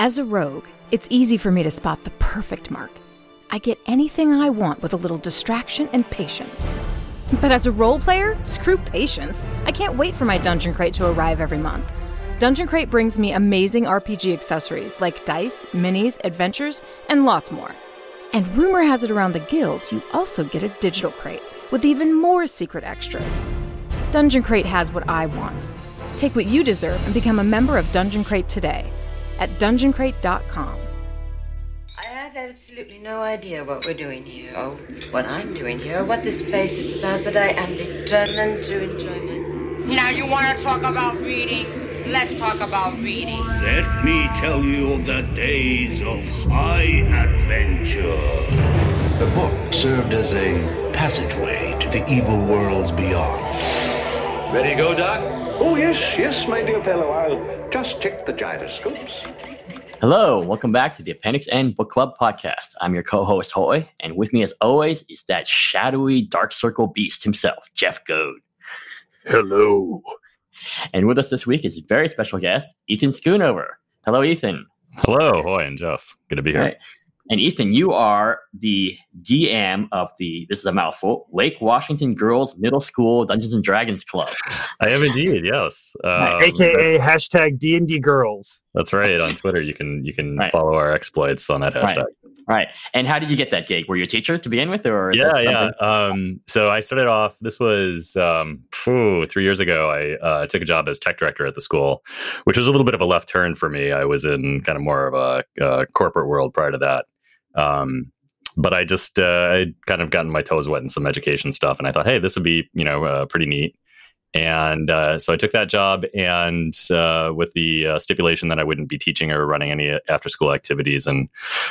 As a rogue, it's easy for me to spot the perfect mark. I get anything I want with a little distraction and patience. But as a role player, screw patience. I can't wait for my Dungeon Crate to arrive every month. Dungeon Crate brings me amazing RPG accessories like dice, minis, adventures, and lots more. And rumor has it around the guild you also get a digital crate with even more secret extras. Dungeon Crate has what I want. Take what you deserve and become a member of Dungeon Crate today at dungeoncrate.com. I have absolutely no idea what we're doing here, or what I'm doing here, or what this place is about, but I am determined to enjoy myself. Now you want to talk about reading? Let's talk about reading. Let me tell you of the days of high adventure. The book served as a passageway to the evil worlds beyond. Ready to go, Doc? Oh, yes, yes, my dear fellow. I'll just check the gyroscopes. Hello, welcome back to the Appendix N Book Club podcast. I'm your co-host Hoy, and with me as always is that shadowy Dark Circle beast himself, Jeff Goad. Hello. And with us this week is a very special guest, Ethan Schoonover. Hello, Ethan. Hello, Hoy and Jeff. Good to be here. Right. And Ethan, you are the DM of the, this is a mouthful, Lake Washington Girls Middle School Dungeons and Dragons Club. I am indeed, yes. Um, AKA hashtag D&D Girls. That's right. On Twitter, you can you can right. follow our exploits on that hashtag. Right. Right. And how did you get that gig? Were you a teacher to begin with, or yeah, yeah. Um, so I started off. This was um, phew, three years ago. I uh, took a job as tech director at the school, which was a little bit of a left turn for me. I was in kind of more of a, a corporate world prior to that. Um, but I just uh, I'd kind of gotten my toes wet in some education stuff, and I thought, hey, this would be you know uh, pretty neat. And uh, so I took that job, and uh, with the uh, stipulation that I wouldn't be teaching or running any after school activities. And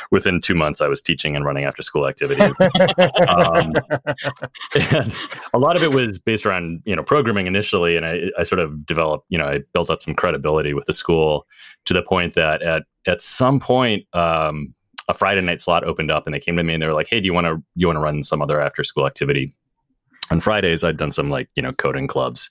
within two months, I was teaching and running after school activities. um, and a lot of it was based around you know programming initially, and I, I sort of developed you know I built up some credibility with the school to the point that at at some point. Um, a Friday night slot opened up, and they came to me and they were like, "Hey, do you want to you want to run some other after school activity?" on Fridays, I'd done some like, you know, coding clubs.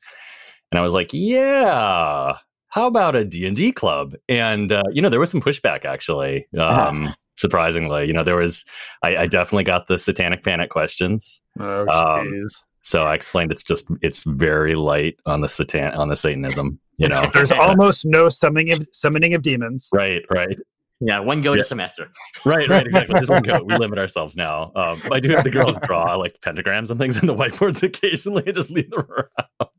And I was like, yeah, how about a D&D club? And, uh, you know, there was some pushback actually. Um, Surprisingly, you know, there was, I, I, definitely got the satanic panic questions. Oh, um, so I explained it's just, it's very light on the satan, on the Satanism, you know. There's almost no summoning of, summoning of demons. Right, right. Yeah, one go yeah. a semester. Right, right, exactly. Just one go. We limit ourselves now. Um, I do have the girls draw like pentagrams and things on the whiteboards occasionally and just leave them around.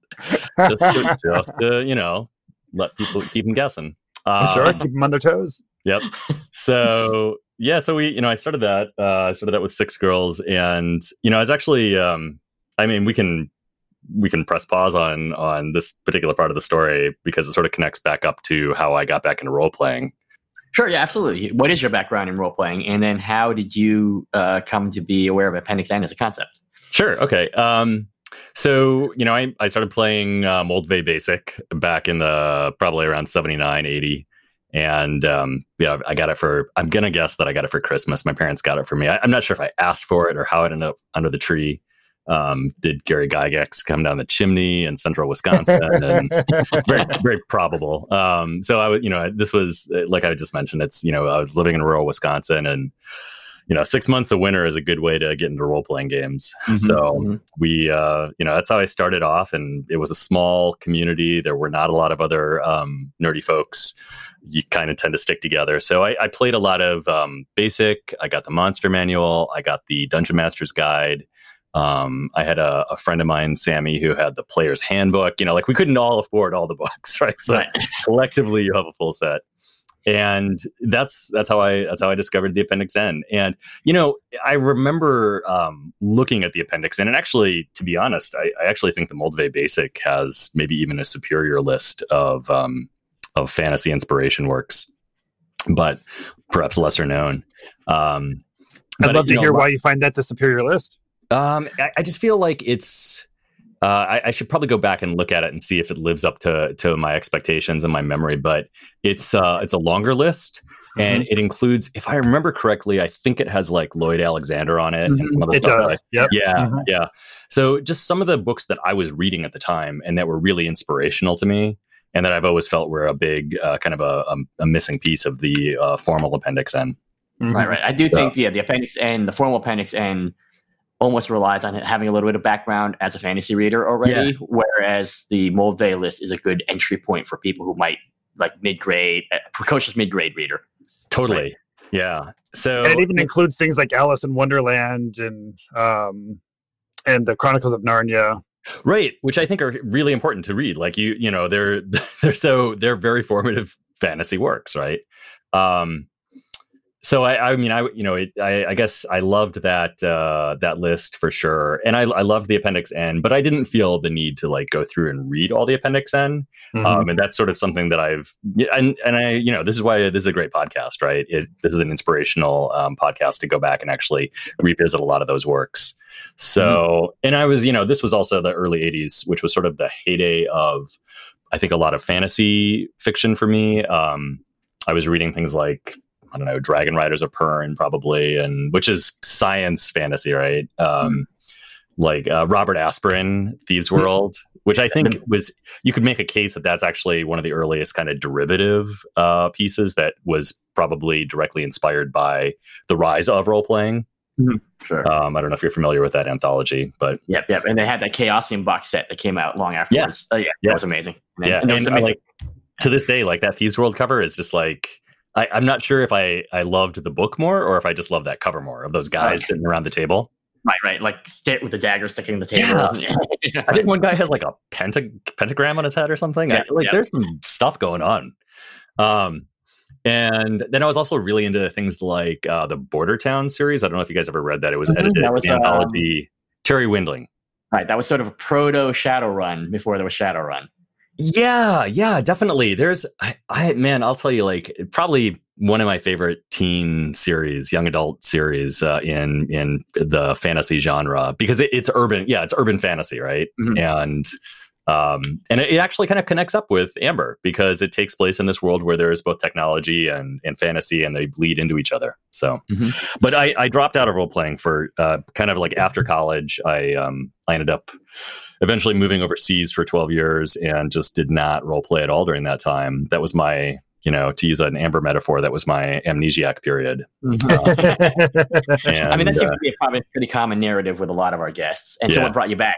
just, to, just to, you know, let people keep them guessing. Um, sure, keep them on their toes. Yep. So yeah, so we, you know, I started that. Uh, I started that with six girls, and you know, I was actually, um, I mean, we can we can press pause on on this particular part of the story because it sort of connects back up to how I got back into role playing. Sure, yeah, absolutely. What is your background in role playing, and then how did you uh, come to be aware of Appendix N as a concept? Sure. Okay. Um, so you know, I, I started playing uh, Moldvay Basic back in the probably around 79, 80. And um, yeah, I got it for. I'm gonna guess that I got it for Christmas. My parents got it for me. I, am not sure if I asked for it or how it ended up under the tree um, did Gary Gygax come down the chimney in central Wisconsin? and very, very probable. Um, so I was, you know, this was like I just mentioned. It's you know, I was living in rural Wisconsin, and you know, six months of winter is a good way to get into role playing games. Mm-hmm, so mm-hmm. we, uh, you know, that's how I started off, and it was a small community. There were not a lot of other um, nerdy folks. You kind of tend to stick together. So I, I played a lot of um, basic. I got the monster manual. I got the dungeon master's guide. Um, I had a, a, friend of mine, Sammy, who had the player's handbook. You know, like we couldn't all afford all the books, right? So right. collectively, you have a full set, and that's that's how I that's how I discovered the Appendix N. And you know, I remember um, looking at the Appendix N, and actually, to be honest, I, I actually think the Moldvay Basic has maybe even a superior list of um, of fantasy inspiration works, but perhaps lesser known. Um, I'd love to know, hear why you find that the superior list. Um, I, I just feel like it's. Uh, I, I, should probably go back and look at it and see if it lives up to to my expectations and my memory. But it's uh, it's a longer list, mm-hmm. and it includes, if I remember correctly, I think it has like Lloyd Alexander on it mm-hmm. and some other it stuff. Does. yep. Yeah, mm-hmm. yeah. So just some of the books that I was reading at the time and that were really inspirational to me, and that I've always felt were a big uh, kind of a, a, a, missing piece of the uh, formal Appendix N. Mm-hmm. Right, right. I do think yeah, the Appendix N, the formal Appendix N, almost relies on having a little bit of background as a fantasy reader already, yeah. whereas the Moldvay list is a good entry point for people who might like mid grade, precocious mid grade reader. Totally. Right. Yeah. So and it even includes things like Alice in Wonderland and um and the Chronicles of Narnia. Right, which I think are really important to read. Like you, you know, they're they're so they're very formative fantasy works, right? Um so I, I mean, I you know, it, I, I guess I loved that uh, that list for sure, and I, I loved the Appendix N, but I didn't feel the need to like go through and read all the Appendix N, mm-hmm. um, and that's sort of something that I've and and I you know this is why this is a great podcast, right? It, this is an inspirational um, podcast to go back and actually revisit a lot of those works. So, mm-hmm. and I was you know this was also the early '80s, which was sort of the heyday of I think a lot of fantasy fiction for me. Um, I was reading things like I don't know, Dragon Riders of Pern, probably, and which is science fantasy, right? Um, mm Like uh, Robert Asprin, Thieves hmm. World, which I think was you could make a case that that's actually one of the earliest kind of derivative uh, pieces that was probably directly inspired by the rise of role playing. Mm-hmm. Sure. Um, I don't know if you're familiar with that anthology, but yep, yep. And they had that Chaosium box set that came out long afterwards. Yeah, uh, yeah, yeah. that was amazing. And yeah, and, and amazing. like to this day, like that Thieves World cover is just like I, am not sure if I, I loved the book more or if I just love that cover more of those guys okay. sitting around the table. Right, right. Like sit with the dagger sticking in the table. Yeah. I think one guy has like a penta- pentagram on his head or something. Yeah, I, like yeah. there's some stuff going on. Um, and then I was also really into things like uh, the Border Town series. I don't know if you guys ever read that. It was mm-hmm. edited that was, anthology. Um, Terry Windling. Right, that was sort of a proto Shadowrun before there was Shadowrun. Yeah, yeah, definitely. There's, I, I, man, I'll tell you, like, probably one of my favorite teen series, young adult series uh, in in the fantasy genre because it, it's urban. Yeah, it's urban fantasy, right? Mm-hmm. And um, and it, it actually kind of connects up with Amber because it takes place in this world where there is both technology and and fantasy, and they bleed into each other. So, mm-hmm. but I, I dropped out of role playing for uh, kind of like after college. I um, I ended up eventually moving overseas for 12 years and just did not role play at all during that time. That was my, you know, to use an Amber metaphor, that was my amnesiac period. Mm-hmm. Uh, and, I mean, that seems uh, to be a probably pretty common narrative with a lot of our guests. And yeah. so, what brought you back?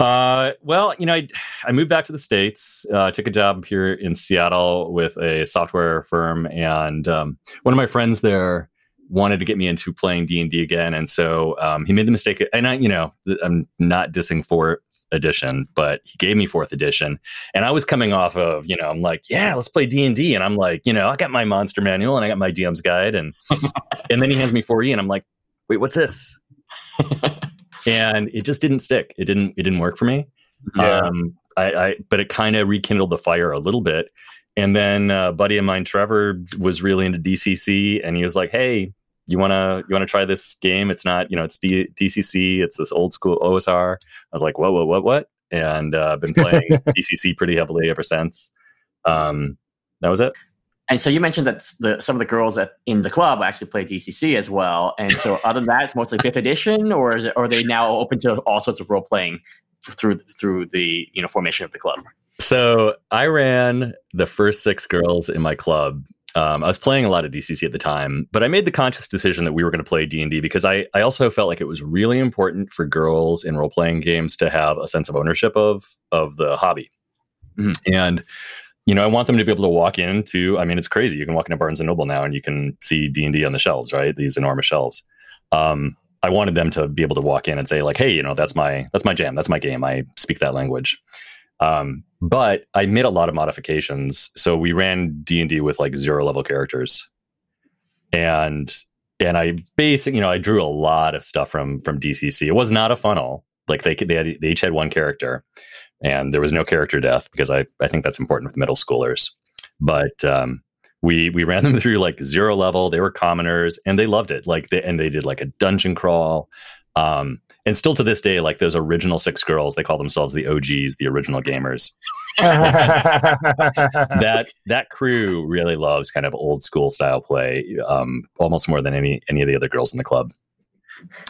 Uh, well, you know, I, I moved back to the states. Uh, took a job here in Seattle with a software firm, and um, one of my friends there wanted to get me into playing D and D again, and so um, he made the mistake. And I, you know, I'm not dissing fourth edition, but he gave me fourth edition, and I was coming off of, you know, I'm like, yeah, let's play D and D, and I'm like, you know, I got my monster manual and I got my DM's guide, and and then he hands me 4E, and I'm like, wait, what's this? and it just didn't stick. It didn't. It didn't work for me. Yeah. Um, I, I but it kind of rekindled the fire a little bit. And then uh, a buddy of mine, Trevor, was really into DCC, and he was like, "Hey, you want to you want to try this game? It's not you know it's D- DCC. It's this old school OSR. I was like, whoa, whoa, what, what? And I've uh, been playing DCC pretty heavily ever since. Um, that was it. And so you mentioned that the, some of the girls at, in the club actually play DCC as well. And so other than that, it's mostly fifth edition, or is it, are they now open to all sorts of role playing through through the you know formation of the club? So I ran the first six girls in my club um, I was playing a lot of DCC at the time, but I made the conscious decision that we were going to play D and D because I I also felt like it was really important for girls in role playing games to have a sense of ownership of of the hobby, mm-hmm. and you know I want them to be able to walk into. I mean, it's crazy. You can walk into Barnes and Noble now and you can see D and D on the shelves, right? These enormous shelves. Um, I wanted them to be able to walk in and say like, "Hey, you know, that's my that's my jam. That's my game. I speak that language." Um, but I made a lot of modifications. So we ran D and D with like zero level characters, and and I basically, you know, I drew a lot of stuff from from DCC. It was not a funnel. Like they they, had, they each had one character, and there was no character death because I I think that's important with middle schoolers. But um, we we ran them through like zero level. They were commoners, and they loved it. Like they and they did like a dungeon crawl. Um, and still to this day, like those original six girls, they call themselves the OGs, the original gamers. that that crew really loves kind of old school style play, um, almost more than any any of the other girls in the club.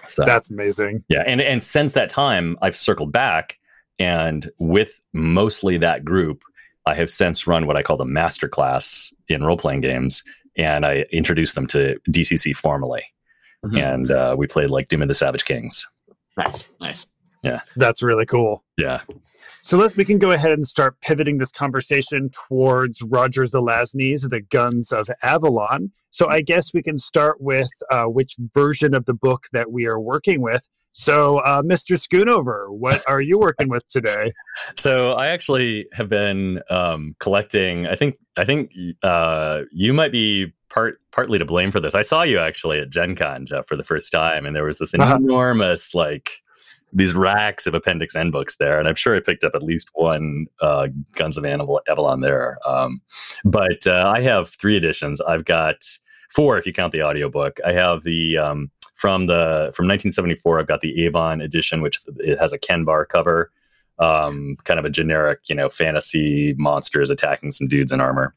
So that's amazing. Yeah, and and since that time, I've circled back, and with mostly that group, I have since run what I call the master class in role playing games, and I introduced them to DCC formally, Mm-hmm. and uh, we played like Doom of the Savage Kings. Nice, nice. Yeah, That's really cool. yeah. So let we can go ahead and start pivoting this conversation towards Roger Zelazny's The Guns of Avalon. So I guess we can start with uh, which version of the book that we are working with. So, uh, Mr. Schoonover, what are you working with today? So I actually have been um, collecting. I think I think uh, you might be part partly to blame for this. I saw you actually at Gen Con, Jeff, for the first time, and there was this Uh-huh. enormous like these racks of Appendix N books there, and I'm sure I picked up at least one uh, Guns of Aval- Avalon there. Um, but uh, I have three editions. I've got four if you count the audiobook. I have the um, from the from 1974. I've got the Avon edition, which it has a Ken Barr cover, um, kind of a generic, you know, fantasy monsters attacking some dudes in armor.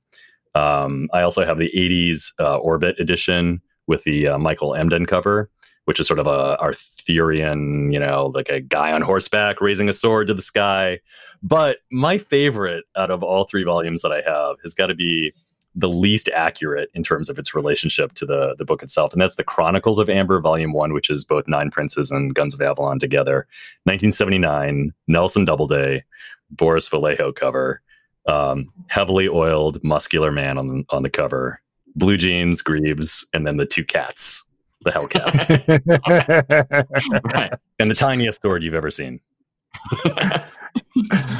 Um, I also have the 80s uh, Orbit edition with the uh, Michael Emden cover, which is sort of a Arthurian, you know, like a guy on horseback raising a sword to the sky. But my favorite out of all three volumes that I have has got to be the least accurate in terms of its relationship to the the book itself, and that's the Chronicles of Amber, Volume One, which is both Nine Princes and Guns of Avalon together. 1979, Nelson Doubleday, Boris Vallejo cover, um, heavily oiled, muscular man on on the cover, blue jeans, greaves, and then the two cats, the Hellcat, Right. and the tiniest sword you've ever seen.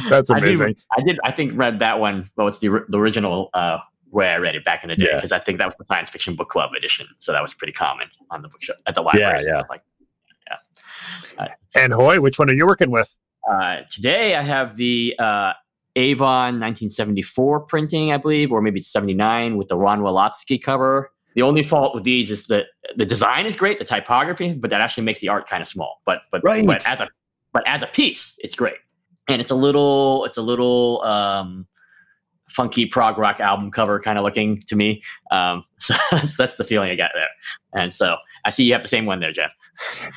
That's I did, amazing. I did. I think read that one. Well, it's the, the original uh, where I read it back in the day Yeah. because I think that was the science fiction book club edition. So that was pretty common on the bookshop at the libraries and yeah. stuff like. Yeah. And Hoy, which one are you working with? Uh, today I have the uh, Avon 1974 printing, I believe, or maybe it's 79 with the Ron Walotsky cover. The only fault with these is that the design is great, the typography, but that actually makes the art kind of small. But but Right. but as a but as a piece, it's great, and it's a little it's a little um, funky prog rock album cover kind of looking to me. Um, so that's, the feeling I got there. And so I see you have the same one there, Jeff.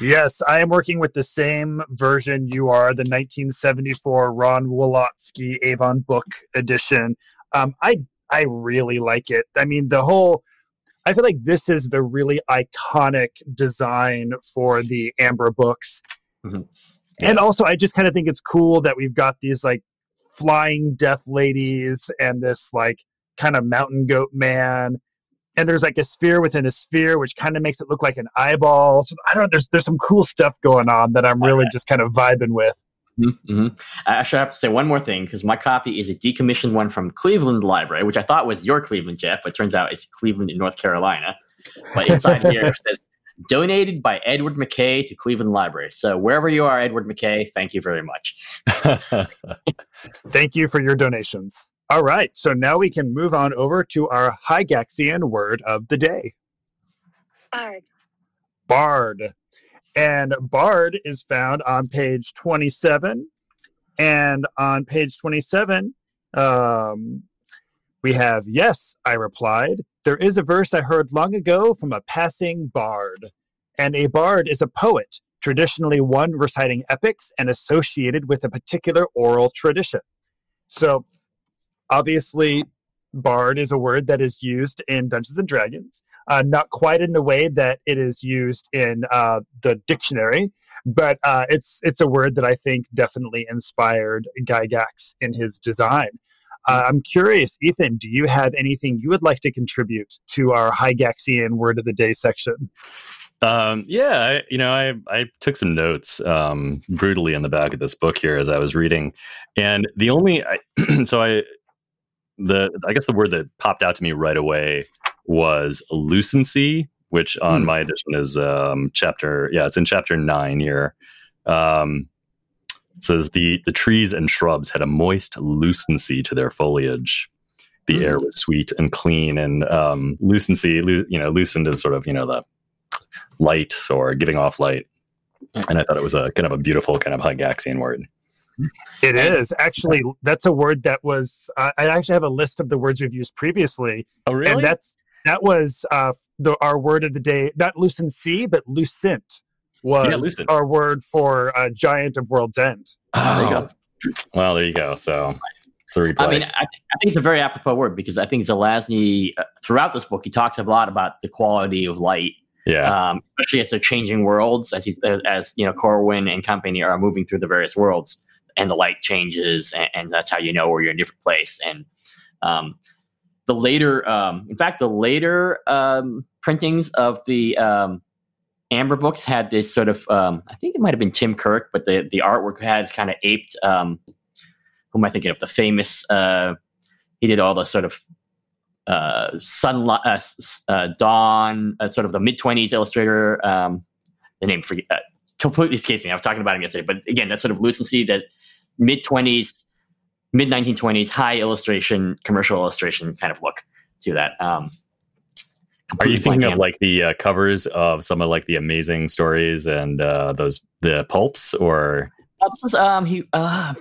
Yes, I am working with the same version you are, the 1974 Ron Walotsky Avon Book Edition. Um, I I really like it. I mean, the whole. I feel like this is the really iconic design for the Amber books, Mhm. and also I just kind of think it's cool that we've got these like flying death ladies and this like kind of mountain goat man and there's like a sphere within a sphere, which kind of makes it look like an eyeball. So I don't know. There's there's some cool stuff going on that I'm really just kind of vibing with. Mm-hmm. I actually have to say one more thing because my copy is a decommissioned one from Cleveland Library, which I thought was your Cleveland, Jeff, but it turns out it's Cleveland in North Carolina. But inside here it says donated by Edward McKay to Cleveland Library. So wherever you are, Edward McKay, thank you very much. Thank you for your donations. All right, so now we can move on over to our Gygaxian word of the day. Bard. Bard. And Bard is found on page 27. And on page 27, um, we have, Yes, I replied. There is a verse I heard long ago from a passing bard. And a bard is a poet, traditionally one reciting epics and associated with a particular oral tradition. So, obviously, bard is a word that is used in Dungeons and Dragons uh, not quite in the way that it is used in uh, the dictionary, but uh, it's it's a word that I think definitely inspired Gygax in his design. Uh, I'm curious, Ethan, do you have anything you would like to contribute to our Gygaxian word of the day section? Um, yeah, I, you know, I I took some notes um, brutally in the back of this book here as I was reading, and the only I, so I the I guess the word that popped out to me right away was lucency, which on Hmm. my edition is um, chapter yeah, it's in chapter nine here. Um, it says the the trees and shrubs had a moist lucency to their foliage. The air was sweet and clean, and um, lucency, lu- you know, loosened is sort of you know the light or giving off light. And I thought it was a kind of a beautiful kind of Gygaxian word. It is actually that's a word that was. Uh, I actually have a list of the words we've used previously, Oh, really? and that's that was uh, the our word of the day. Not lucency, but lucent was Yeah, lucent. our word for uh, giant of world's end. There you go. Well, there you go. So to replay. I mean, I, I think it's a very apropos word because I think Zelazny, uh, throughout this book, he talks a lot about the quality of light. yeah, Um, especially as they're changing worlds, as he's as you know, Corwin and company are moving through the various worlds, and the light changes, and, and that's how you know where you're in a different place. And um, the later, um, in fact, the later um, printings of the um, Amber books had this sort of, um, I think it might have been Tim Kirk, but the the artwork had kind of aped. Um, who am I thinking of? The famous. Uh, he did all the sort of uh, sunlight, uh, uh, dawn, uh, sort of the mid twenties illustrator. Um, the name forget, uh, completely escapes me. I was talking about him yesterday, but again, that sort of lucency, that mid twenties, mid nineteen twenties, high illustration, commercial illustration kind of look to that. Um, are you thinking of like the uh, covers of some of like the amazing stories and uh, those the pulps, or Pulps was, um, he, uh,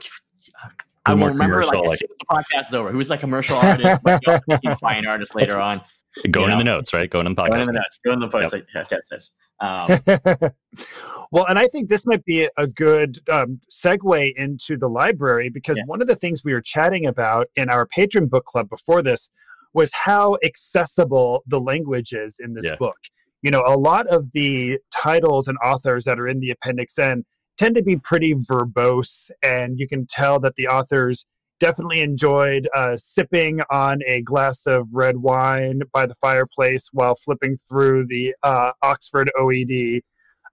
I will more remember like, commercial, as like- soon as the podcast is over. Who was like commercial artist, but he also fine artist later on. going in know. the notes, right? Going in the podcast. Going in the notes, going in the post. Like, yes, yes, yes. Um, well, and I think this might be a good um, segue into the library because Yeah. one of the things we were chatting about in our patron book club before this was how accessible the language is in this Yeah. book. You know, a lot of the titles and authors that are in the Appendix N tend to be pretty verbose, and you can tell that the authors definitely enjoyed uh, sipping on a glass of red wine by the fireplace while flipping through the uh, Oxford OED.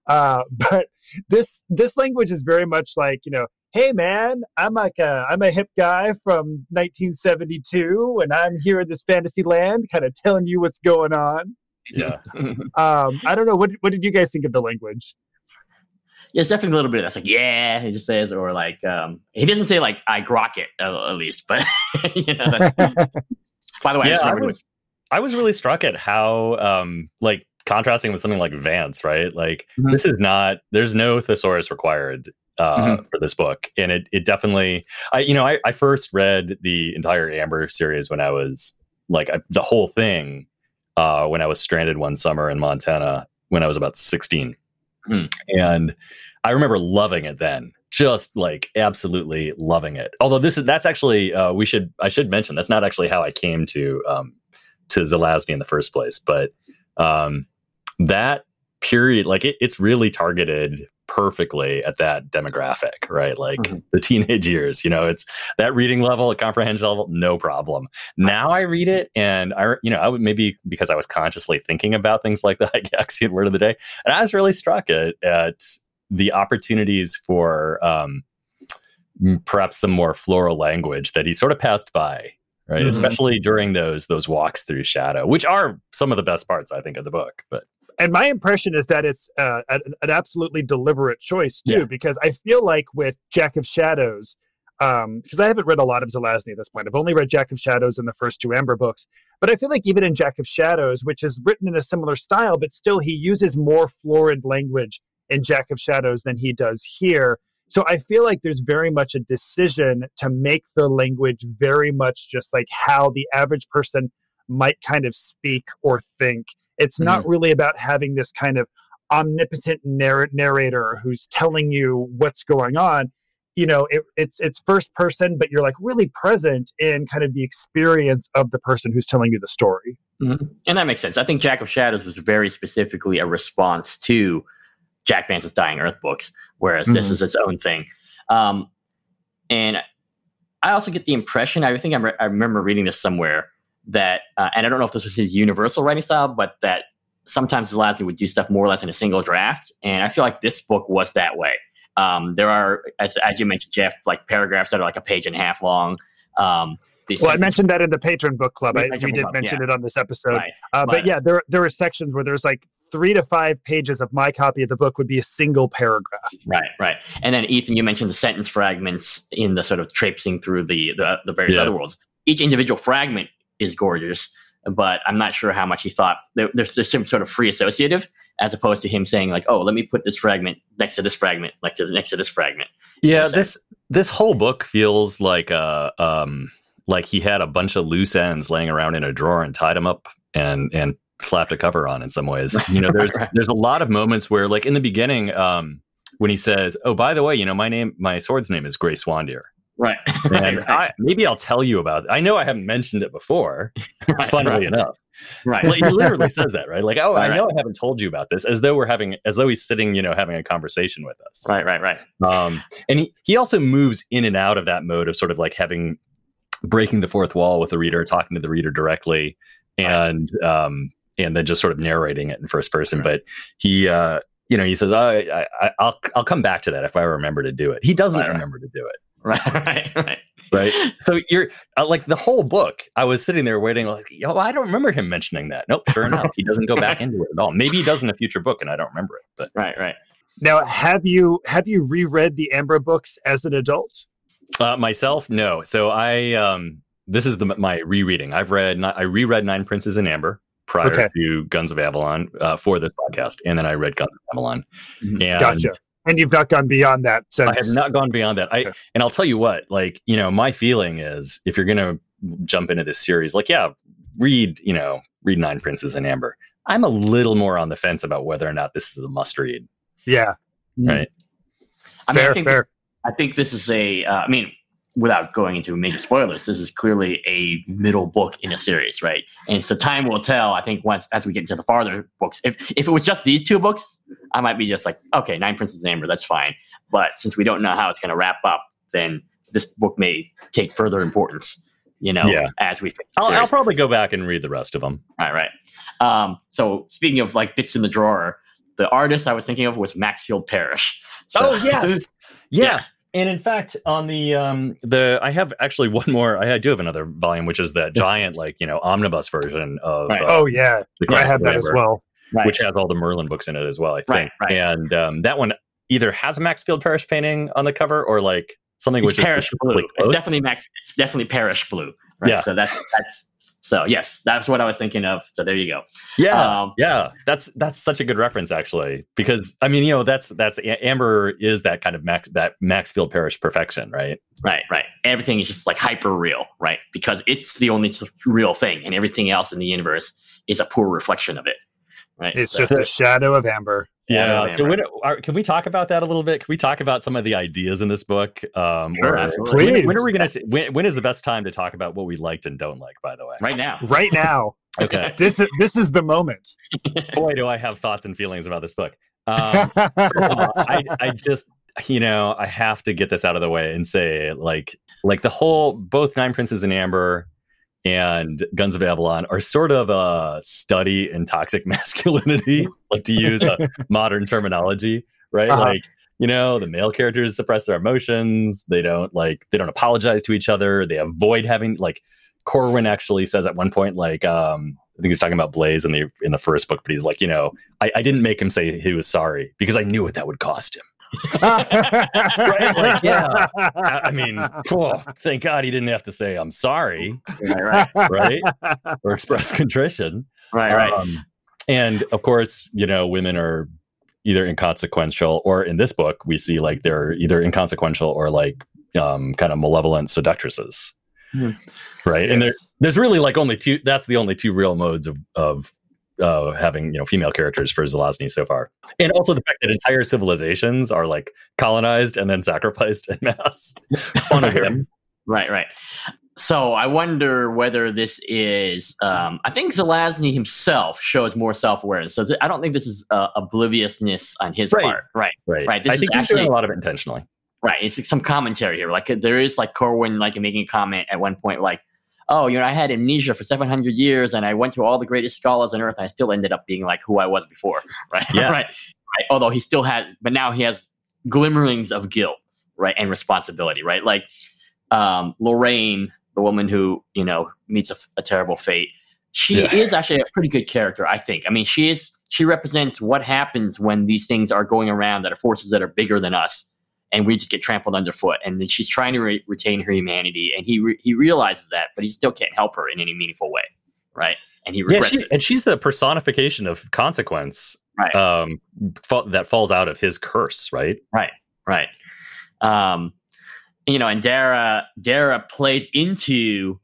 Uh, but this this language is very much like you know, hey man, I'm like a I'm a hip guy from 1972, and I'm here in this fantasy land, kind of telling you what's going on. Yeah, Um, I don't know what what did you guys think of the language? Yeah, it's definitely a little bit of that's like, yeah, he just says, or like, um, he doesn't say like, I grok it, uh, at least, but, you know, that's, by the way, I yeah. just I was I was really struck at how um like contrasting with something like Vance, right? Like Mhm. this is not there's no thesaurus required uh Mhm. for this book. And it it definitely I you know, I, I first read the entire Amber series when I was like I, the whole thing uh when I was stranded one summer in Montana when I was about 16. Hmm. And I remember loving it then. Just like absolutely loving it. Although this is that's actually uh we should I should mention that's not actually how I came to um to Zelazny in the first place, but um, that period, like it, it's really targeted perfectly at that demographic, right? Like Mhm. the teenage years, you know, it's that reading level, a comprehension level, no problem. Now I read it and I, you know, I would maybe because I was consciously thinking about things like the Gygaxian word of the day, and I was really struck at, at the opportunities for um, perhaps some more floral language that he sort of passed by right? Mhm. Especially during those those walks through shadow, which are some of the best parts, I think, of the book. But and my impression is that it's uh, an, an absolutely deliberate choice too, Yeah. because I feel like with Jack of Shadows, because I haven't read a lot of Zelazny at this point. I've only read Jack of Shadows in the first two Amber books, but I feel like even in Jack of Shadows, which is written in a similar style, but still he uses more florid language in Jack of Shadows than he does here. So I feel like there's very much a decision to make the language very much just like how the average person might kind of speak or think. It's not really about having this kind of omnipotent narr- narrator who's telling you what's going on. You know, it, it's it's first person, but you're like really present in kind of the experience of the person who's telling you the story. Mhm. And that makes sense. I think Jack of Shadows was very specifically a response to Jack Vance's Dying Earth books, whereas this Mhm. is its own thing. Um, and I also get the impression, I think I, re- I remember reading this somewhere, that, uh, and I don't know if this was his universal writing style, but that sometimes Zelazny would do stuff more or less in a single draft. And I feel like this book was that way. Um, there are, as, as you mentioned, Jeff, like paragraphs that are like a page and a half long. Um, Well, I mentioned that in the patron book club. We I, we did club, mention yeah. it on this episode. Right. Uh, but But- yeah, there there are sections where there's like three to five pages of my copy of the book would be a single paragraph. Right, right. And then Ethan, you mentioned the sentence fragments in the sort of traipsing through the the, the various Yeah. other worlds. Each individual fragment is gorgeous, but I'm not sure how much he thought there, there's there's some sort of free associative as opposed to him saying like, oh, let me put this fragment next to this fragment, like to the next to this fragment. yeah, this this whole book feels like a um like he had a bunch of loose ends laying around in a drawer and tied them up and and slapped a cover on in some ways. You know, there's there's a lot of moments where like in the beginning um when he says, "Oh, by the way, you know, my name my sword's name is Grayswandir." Right. And I, maybe I'll tell you about it. I know I haven't mentioned it before, funnily right. enough. Right. Like, he literally says that, right? Like, oh, Right, I know I haven't told you about this, as though we're having, as though he's sitting, you know, having a conversation with us. Right, right, right. Um, and he, he also moves in and out of that mode of sort of like having breaking the fourth wall with the reader, talking to the reader directly, and um, and then just sort of narrating it in first person. But he, uh, you know, he says, oh, I, I, I'll I'll come back to that if I remember to do it. He doesn't Right, right. remember to do it. Right, right, right. Right. So you're uh, like the whole book. I was sitting there waiting, like, yo, I don't remember him mentioning that. Nope. Sure enough, he doesn't go back into it at all. Maybe he does in a future book, and I don't remember it. But Right, right. Now, have you have you reread the Amber books as an adult? Uh, myself, no. So I um this is the my rereading. I've read I reread Nine Princes in Amber prior Okay. to Guns of Avalon uh, for this podcast, and then I read Guns of Avalon. Mhm. And Gotcha. And you've not gone beyond that since. I have not gone beyond that. I Okay. and I'll tell you what, like you know, my feeling is if you're gonna jump into this series, like yeah, read you know read Nine Princes in Amber. I'm a little more on the fence about whether or not this is a must read. Yeah. Right. I mean, Fair, I think fair. This, I think this is a. Uh, I mean, without going into major spoilers, this is clearly a middle book in a series, right? And so time will tell. I think once as we get into the farther books, if if it was just these two books, I might be just like, okay, Nine Princes Amber, that's fine. But since we don't know how it's going to wrap up, then this book may take further importance. You know, Yeah. as we. I'll, I'll probably go back and read the rest of them. Right, right. Um, so speaking of like bits in the drawer, the artist I was thinking of was Maxfield Parrish. So- Oh yes, yeah. Yeah. And in fact, on the um the I have actually one more. I, I do have another volume, which is that giant like you know omnibus version of Right. uh, Oh yeah, I have that as well. right. which has all the Merlin books in it as well. I think, Right, and um, that one either has a Maxfield Parrish painting on the cover or like something it's which Parrish is blue. It's definitely Max. It's definitely Parrish blue. Right. Yeah. So that's that's so yes, that's what I was thinking of. So there you go. Yeah, Um, yeah, that's that's such a good reference actually, because I mean, you know, that's that's Amber is that kind of Max that Maxfield Parrish perfection, right? Right. Right. Everything is just like hyper real, right? Because it's the only real thing, and everything else in the universe is a poor reflection of it. Right. It's So- just a shadow of Amber. Yeah. Yeah, so when, are, can we talk about that a little bit? Can we talk about some of the ideas in this book? Um, Sure, or- absolutely. when, when are we going to? When, when is the best time to talk about what we liked and don't like? By the way, right now. Right now, Okay. this is this is the moment. Boy, do I have thoughts and feelings about this book. Um, first I, I just, you know, I have to get this out of the way and say, like, like the whole both Nine Princes and Amber and Guns of Avalon are sort of a study in toxic masculinity, like to use a modern terminology, right? Uh-huh. Like, you know, the male characters suppress their emotions. They don't like they don't apologize to each other. They avoid having like Corwin actually says at one point, like, um, I think he's talking about Bleys in the in the first book, but he's like, you know, I, I didn't make him say he was sorry because I knew what that would cost him. Right? Like, yeah. I, I mean, cool. Thank God he didn't have to say I'm sorry, Right. Right. right? or express contrition. Right. Right. Um, and of course, you know, women are either inconsequential or in this book, we see like they're either inconsequential or like um, kind of malevolent seductresses. Hmm. Right. And there, there's really like only two, that's the only two real modes of, of, uh, having you know female characters for Zelazny so far, and also the fact that entire civilizations are like colonized and then sacrificed in mass on a whim. Right, right. So I wonder whether this is. Um, I think Zelazny himself shows more self awareness. So th- I don't think this is uh, obliviousness on his Right. part. Right, Right. Right, this I is think he's doing actually- a lot of it intentionally. right. It's like some commentary here. Like there is like Corwin like making a comment at one point, like, "Oh, you know, I had amnesia for seven hundred years, and I went to all the greatest scholars on earth, and I still ended up being like who I was before." Right, Yeah. right, right. Although he still had, but now he has glimmerings of guilt, right, and responsibility, right. Like um, Lorraine, the woman who you know meets a, a terrible fate, she Yeah. is actually a pretty good character. I think. I mean, she is. She represents what happens when these things are going around that are forces that are bigger than us, and we just get trampled underfoot. And then she's trying to re- retain her humanity, and he re- he realizes that, but he still can't help her in any meaningful way, right? And he Yeah, regrets she, it. and she's the personification of consequence Right. um, fa- that falls out of his curse, right? right um you know and dara dara plays into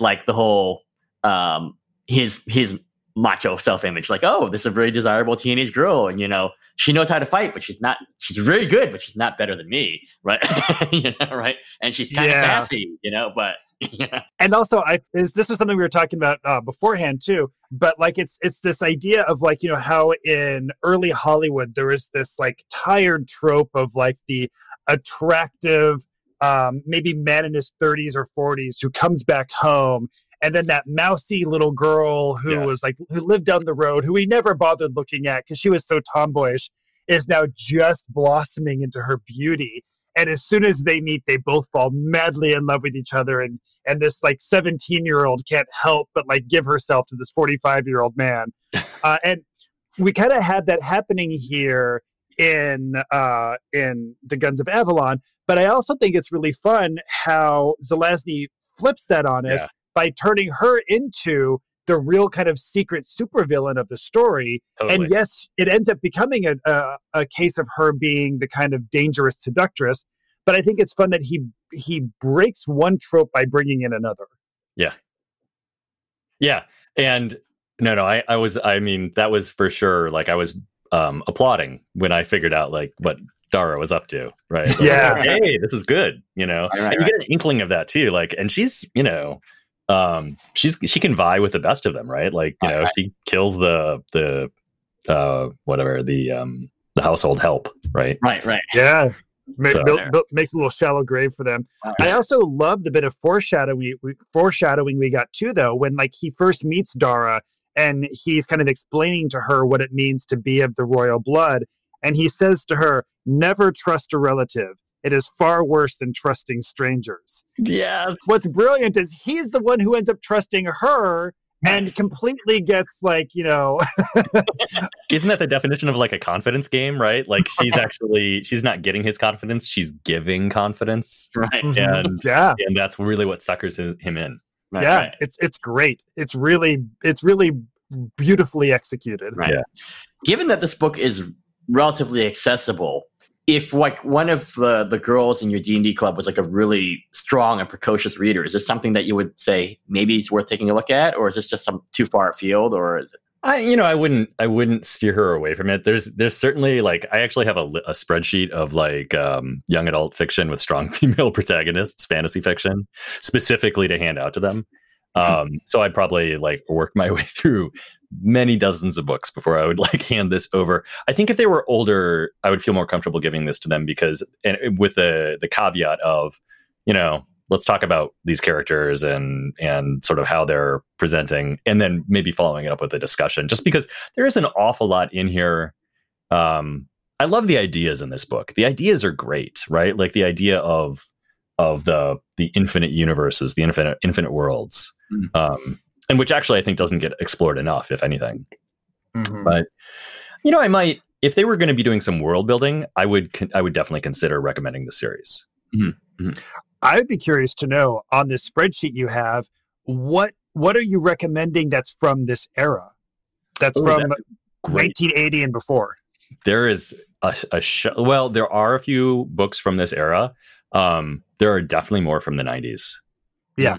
like the whole um his his macho self image. Like, oh, this is a very desirable teenage girl, and you know, she knows how to fight, but she's not. She's very good, but she's not better than me, right? you know, right? And she's kind of Yeah. sassy, you know, but yeah, and also i is this was something we were talking about uh, beforehand too but like it's it's this idea of like you know how in early hollywood there was this like tired trope of like the attractive um maybe man in his 30s or 40s who comes back home and then that mousy little girl who Yeah. was like who lived down the road who we never bothered looking at because she was so tomboyish is now just blossoming into her beauty and as soon as they meet they both fall madly in love with each other and and this like 17 year old can't help but like give herself to this 45 year old man uh, and we kind of had that happening here in uh in the guns of avalon but i also think it's really fun how zelazny flips that on us Yeah. By turning her into the real kind of secret supervillain of the story Totally. and yes, it ends up becoming a, a a case of her being the kind of dangerous seductress. But I think it's fun that he he breaks one trope by bringing in another. Yeah. Yeah, and no, no, I, I was, I mean, that was for sure. Like I was um, applauding when I figured out like what Dara was up to. Right. Like, Yeah. Hey, this is good. You know, Right, right, and you get an inkling of that too. Like, and she's, you know, um, she's, she can vie with the best of them. Right. Like, you Right, know, right. she kills the, the, uh, whatever the, um, the household help. Right. right, right. Yeah. Ma- So- built- built- makes a little shallow grave for them. I also love the bit of foreshadowing we, foreshadowing we got too, though, when like he first meets Dara and he's kind of explaining to her what it means to be of the royal blood, and he says to her, "Never trust a relative. It is far worse than trusting strangers." Yeah. What's brilliant is he's the one who ends up trusting her and completely gets like you know Isn't that the definition of like a confidence game? Right. Like she's actually, she's not getting his confidence. She's giving confidence. Right. Mm-hmm. And, yeah and that's really what suckers his, him in. right, yeah right. it's it's great it's really it's really beautifully executed Right. Yeah. Given that this book is relatively accessible, if like one of the the girls in your D and D club was like a really strong and precocious reader, is this something that you would say maybe it's worth taking a look at, or is this just some too far afield, or is it? I, you know, I wouldn't, I wouldn't steer her away from it. There's, there's certainly like, I actually have a, a spreadsheet of like um, young adult fiction with strong female protagonists, fantasy fiction, specifically to hand out to them. Um, so I'd probably like work my way through many dozens of books before I would like hand this over. I think if they were older, I would feel more comfortable giving this to them because, and with the the caveat of, you know, let's talk about these characters and and sort of how they're presenting, and then maybe following it up with a discussion. Just because there is an awful lot in here. Um, I love the ideas in this book. The ideas are great, right? Like the idea of of the the infinite universes, the infinite infinite worlds, Mm. um, and which actually I think doesn't get explored enough, if anything. Mhm. But you know, I might if they were going to be doing some world building, I would con- I would definitely consider recommending the series. I would be curious to know on this spreadsheet you have what what are you recommending that's from this era? That's Oh, from that's 1980 and before. There is a, a sh- well, there are a few books from this era. Um, there are definitely more from the 90s. Yeah.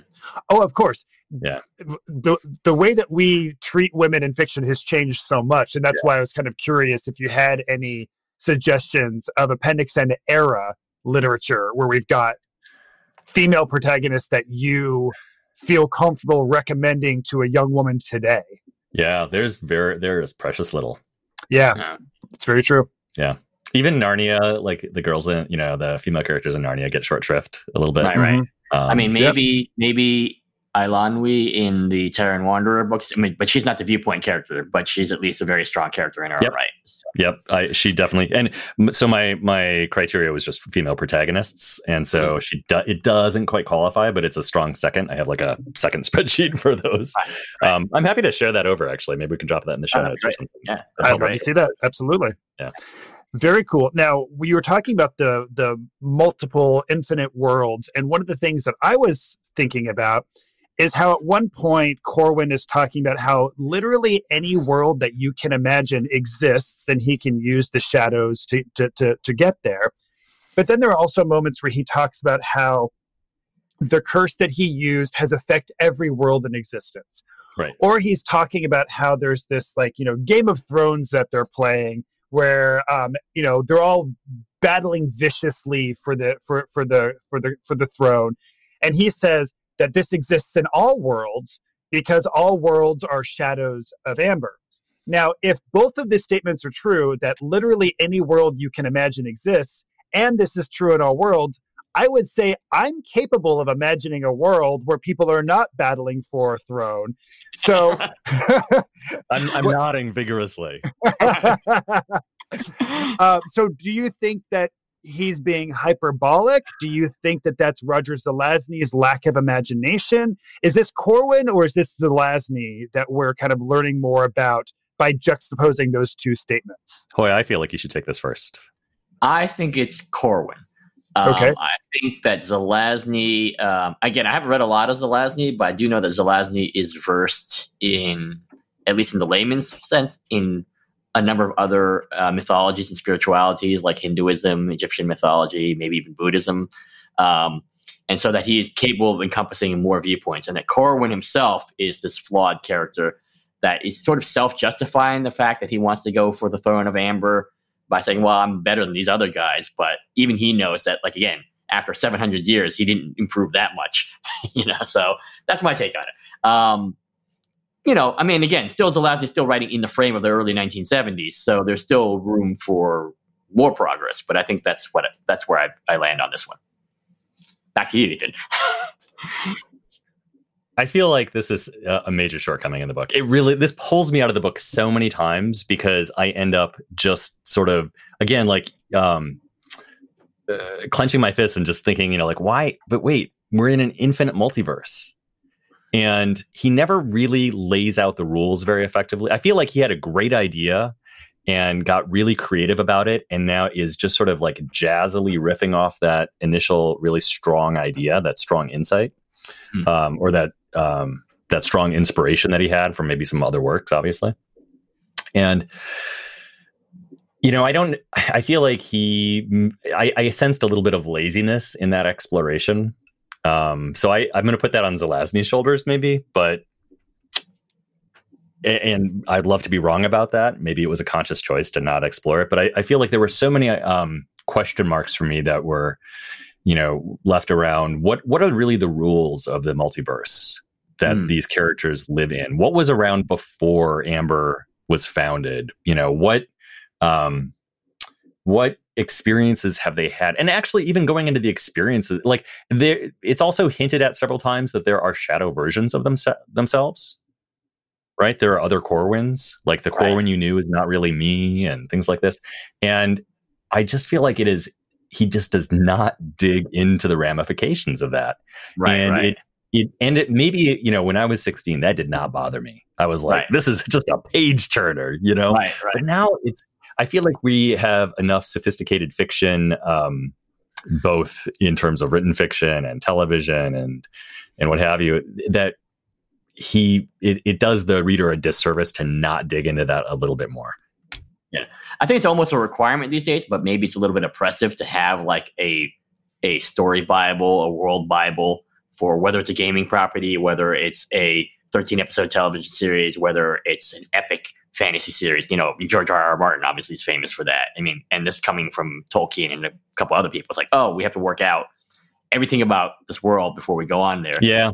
Oh, of course. Yeah. The the way that we treat women in fiction has changed so much, and that's why I was kind of curious if you had any suggestions of Appendix N era literature where we've got female protagonists that you feel comfortable recommending to a young woman today. Yeah, there's very there is precious little. Yeah, Yeah. it's very true. Yeah even Narnia, like the girls in you know the female characters in Narnia get short shrift a little bit. Right, right. Mhm. Um, I mean, yep. maybe maybe Ilanwi in the Terran Wanderer books. I mean, but she's not the viewpoint character, but she's at least a very strong character in her own Yep. right. So, Yep, I, she definitely and so my my criteria was just female protagonists, and so she do, it doesn't quite qualify, but it's a strong second. I have like a second spreadsheet for those. Right, right. Um, I'm happy to share that over. Actually, maybe we can drop that in the show Oh, notes or something. yeah, I'd love to see that. Absolutely. Yeah. Very cool. Now, we were talking about the the multiple infinite worlds, and one of the things that I was thinking about is how at one point Corwin is talking about how literally any world that you can imagine exists, and he can use the shadows to to to, to get there. But then there are also moments where he talks about how the curse that he used has affected every world in existence. Right. or he's talking about how there's this like you know Game of Thrones that they're playing where um, you know they're all battling viciously for the for for the for the for the throne, and he says that this exists in all worlds because all worlds are shadows of Amber. Now, if both of these statements are true, that literally any world you can imagine exists, and this is true in all worlds, I would say I'm capable of imagining a world where people are not battling for a throne. So, I'm, I'm nodding vigorously. uh, so do you think that he's being hyperbolic? Do you think that that's Roger Zelazny's lack of imagination? Is this Corwin or is this Zelazny that we're kind of learning more about by juxtaposing those two statements? Hoy, I feel like you should take this first. I think it's Corwin. Um, Okay. I think that Zelazny, um, again, I haven't read a lot of Zelazny, but I do know that Zelazny is versed in, at least in the layman's sense, in a number of other uh, mythologies and spiritualities like Hinduism, Egyptian mythology, maybe even Buddhism. Um, and so that he is capable of encompassing more viewpoints. And that Corwin himself is this flawed character that is sort of self justifying the fact that he wants to go for the throne of Amber by saying, "Well, I'm better than these other guys," but even he knows that, like again, after 700 years, he didn't improve that much, you know. So that's my take on it. Um, you know, I mean, again, still Zelazny still writing in the frame of the early 1970s, so there's still room for more progress. But I think that's what that's where I, I land on this one. Back to you, Ethan. I feel like this is a major shortcoming in the book. It really this pulls me out of the book so many times because I end up just sort of again like um uh, clenching my fists and just thinking, you know, like why but wait, we're in an infinite multiverse. And he never really lays out the rules very effectively. I feel like he had a great idea and got really creative about it and now is just sort of like jazzily riffing off that initial really strong idea, that strong insight um, or that um, that strong inspiration that he had from maybe some other works, obviously. And you know, I don't. I feel like he. I, I sensed a little bit of laziness in that exploration. Um, so I, I'm going to put that on Zelazny's shoulders, maybe. But and I'd love to be wrong about that. Maybe it was a conscious choice to not explore it. But I, I feel like there were so many um, question marks for me that were you know left around what what are really the rules of the multiverse that Hmm. these characters live in what was around before amber was founded you know what um what experiences have they had and actually even going into the experiences like there it's also hinted at several times that there are shadow versions of themse- themselves right there are other corwins like the Right. corwin you knew is not really me and things like this and i just feel like it is he just does not dig into the ramifications of that Right, and right. it it and it maybe you know when i was 16 that did not bother me i was like Right. this is just a page turner you know right, right. but now it's i feel like we have enough sophisticated fiction um both in terms of written fiction and television and and what have you that he it, it does the reader a disservice to not dig into that a little bit more. Yeah, I think it's almost a requirement these days, but maybe it's a little bit oppressive to have like a a story bible, a world bible for whether it's a gaming property, whether it's a 13 episode television series, whether it's an epic fantasy series. You know, George R. R. Martin obviously is famous for that. I mean, and this coming from Tolkien and a couple other people, it's like, oh, we have to work out everything about this world before we go on there. yeah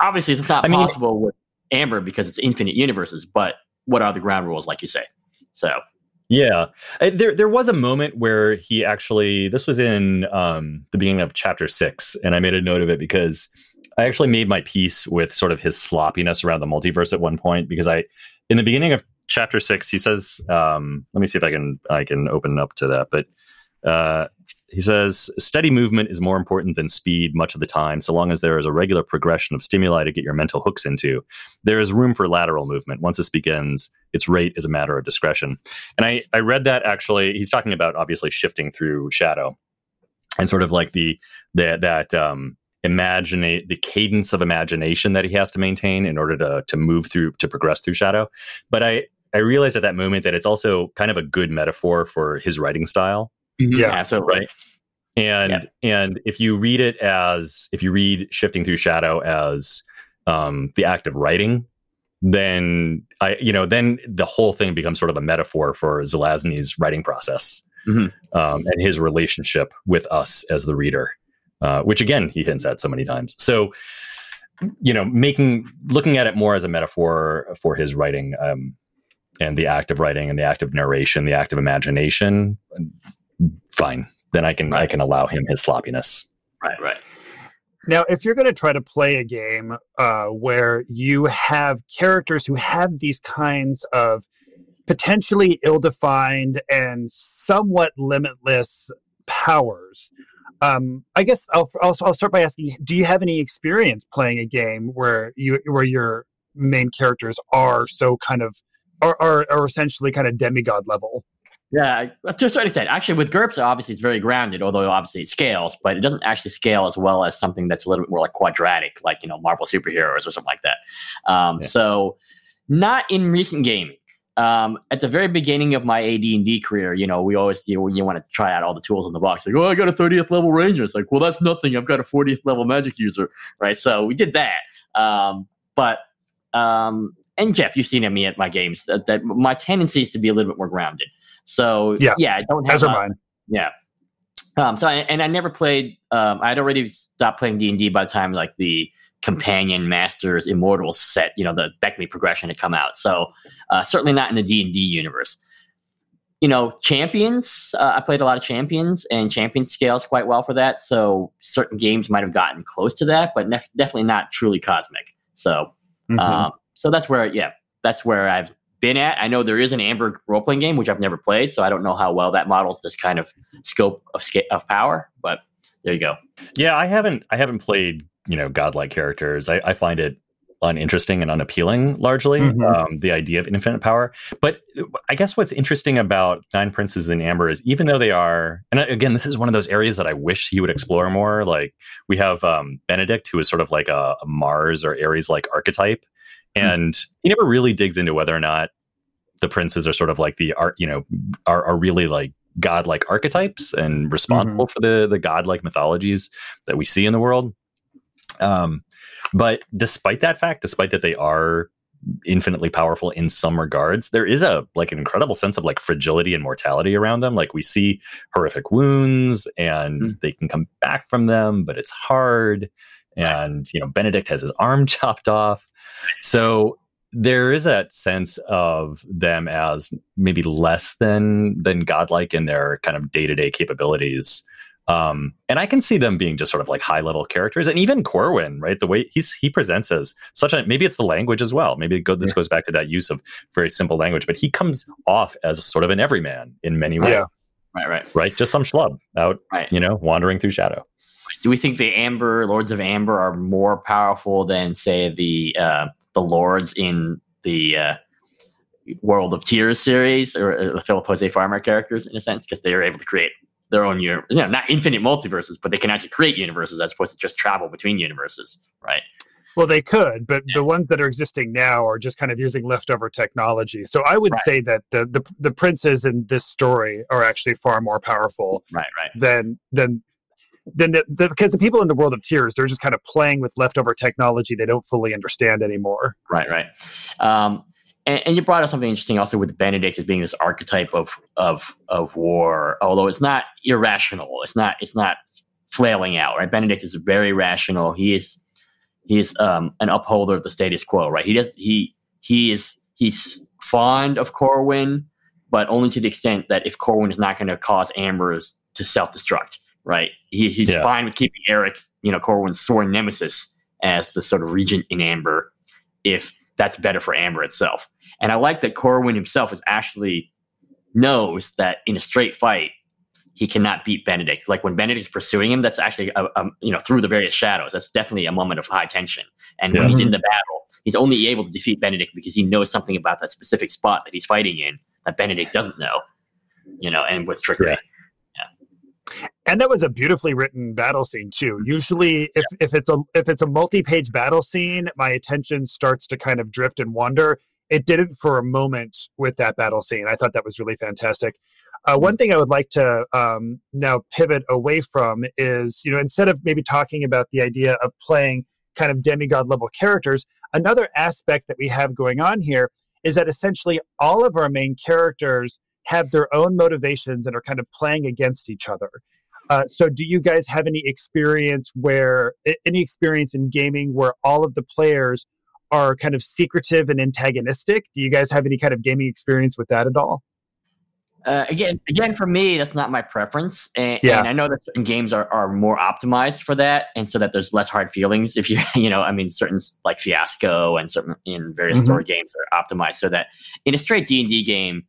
Obviously, it's not I mean- possible with Amber because it's infinite universes, but what are the ground rules, like you say? So, Yeah, Uh, there there was a moment where he actually this was in um, the beginning of chapter six, and I made a note of it because I actually made my peace with sort of his sloppiness around the multiverse at one point because I in the beginning of chapter six he says um, let me see if I can I can open up to that, but uh, he says steady movement is more important than speed much of the time so long as there is a regular progression of stimuli to get your mental hooks into. There is room for lateral movement. Once this begins its rate is a matter of discretion. And I, I read that actually, he's talking about obviously shifting through shadow and sort of like the, the that um, imaginate the cadence of imagination that he has to maintain in order to, to move through, to progress through shadow. But I, I realized at that moment that it's also kind of a good metaphor for his writing style. Yeah. absolutely. Right. And and if you read it as if you read shifting through shadow as um, the act of writing, then I, you know, then the whole thing becomes sort of a metaphor for Zelazny's writing process Mhm. um, and his relationship with us as the reader, uh, which again he hints at so many times. So, you know, making looking at it more as a metaphor for his writing um, and the act of writing and the act of narration, the act of imagination. Fine, then I can I can allow him his sloppiness. Right, right. Now, if you're going to try to play a game uh, where you have characters who have these kinds of potentially ill defined and somewhat limitless powers, um, I guess I'll, I'll, I'll start by asking do you have any experience playing a game where, you, where your main characters are so kind of, are, are, are essentially kind of demigod level? Yeah, to a certain extent. Actually, with GURPS, obviously it's very grounded, although obviously it scales, but it doesn't actually scale as well as something that's a little bit more like quadratic, like you know Marvel superheroes or something like that. Um, Yeah. So, not in recent gaming. Um, at the very beginning of my AD&D career, you know, we always you, you want to try out all the tools in the box. Like, oh, I got a 30th level ranger. It's like, well, that's nothing. I've got a 40th level magic user, right? So we did that. Um, but um, and Jeff, you've seen me at my games. That, that my tendency is to be a little bit more grounded. So Yeah, yeah, I don't have As a- mine. yeah. Um, so I, and I never played. Um, I'd already stopped playing D and D by the time like the companion masters immortals set. You know, the BECMI progression had come out. So uh, certainly not in the D and D universe. You know, champions. Uh, I played a lot of champions, and champion scales quite well for that. So certain games might have gotten close to that, but nef- definitely not truly cosmic. So Mhm. um, so that's where, yeah, that's where I've been at. I know there is an Amber role playing game, which I've never played, so I don't know how well that models this kind of scope of sca- of power. But there you go. Yeah, I haven't I haven't played you know godlike characters. I, I find it uninteresting and unappealing largely. Mhm. Um, the idea of infinite power, but I guess what's interesting about Nine Princes in Amber is even though they are, and again, this is one of those areas that I wish he would explore more. Like we have um, Benedict, who is sort of like a, a Mars or aries like archetype, and he never really digs into whether or not the princes are sort of like the art, you know, are, are really like godlike archetypes and responsible for the the godlike mythologies that we see in the world. Um, but despite that fact, despite that they are infinitely powerful in some regards, there is a like an incredible sense of like fragility and mortality around them. Like we see horrific wounds and they can come back from them, but it's hard. And you know, Benedict has his arm chopped off. So there is that sense of them as maybe less than than godlike in their kind of day-to-day capabilities um and i can see them being just sort of like high level characters. And even corwin right? The way he's he presents as such a maybe it's the language as well. Maybe it go, this goes back to that use of very simple language but he comes off as sort of an everyman in many ways. Yeah. Right, right. right? Just some schlub out Right. you know wandering through shadow. Do we think the Amber Lords of Amber are more powerful than, say, the uh, the lords in the uh, World of Tiers series or uh, the Philip Jose Farmer characters in a sense? Because they are able to create their own universe, you know, not infinite multiverses, but they can actually create universes as opposed to just travel between universes, right? Well, they could, but the ones that are existing now are just kind of using leftover technology. So I would Right. say that the, the the princes in this story are actually far more powerful Right, right. than than than the, the, because the people in the world of tiers they're just kind of playing with leftover technology they don't fully understand anymore. Right, right. Um, and, and you brought up something interesting also with Benedict as being this archetype of of of war, although it's not irrational. It's not it's not flailing out. Right, Benedict is very rational. He is he is um, an upholder of the status quo. Right, he does he he is he's fond of Corwin, but only to the extent that if Corwin is not going to cause Ambers to self destruct. Right, he, he's Yeah. fine with keeping Eric, you know, Corwin's sworn nemesis as the sort of regent in Amber if that's better for Amber itself. And I like that Corwin himself is actually knows that in a straight fight he cannot beat Benedict. Like when Benedict's pursuing him, that's actually a, a, you know through the various shadows. That's definitely a moment of high tension. And when he's in the battle, he's only able to defeat Benedict because he knows something about that specific spot that he's fighting in that Benedict doesn't know. You know, and with trickery. Yeah. And that was a beautifully written battle scene too. Usually if, if it's a if it's a multi-page battle scene, my attention starts to kind of drift and wander. It didn't for a moment with that battle scene. I thought that was really fantastic. Uh, one thing I would like to um, now pivot away from is, you know, instead of maybe talking about the idea of playing kind of demigod level characters, another aspect that we have going on here is that essentially all of our main characters have their own motivations and are kind of playing against each other. Uh, so, do you guys have any experience where any experience in gaming where all of the players are kind of secretive and antagonistic? Do you guys have any kind of gaming experience with that at all? Uh, again, again, for me, that's not my preference, and, Yeah. and I know that certain games are, are more optimized for that, and so that there's less hard feelings. If you, you know, I mean, certain like Fiasco and certain in various Mhm. story games are optimized so that in a straight D and D game,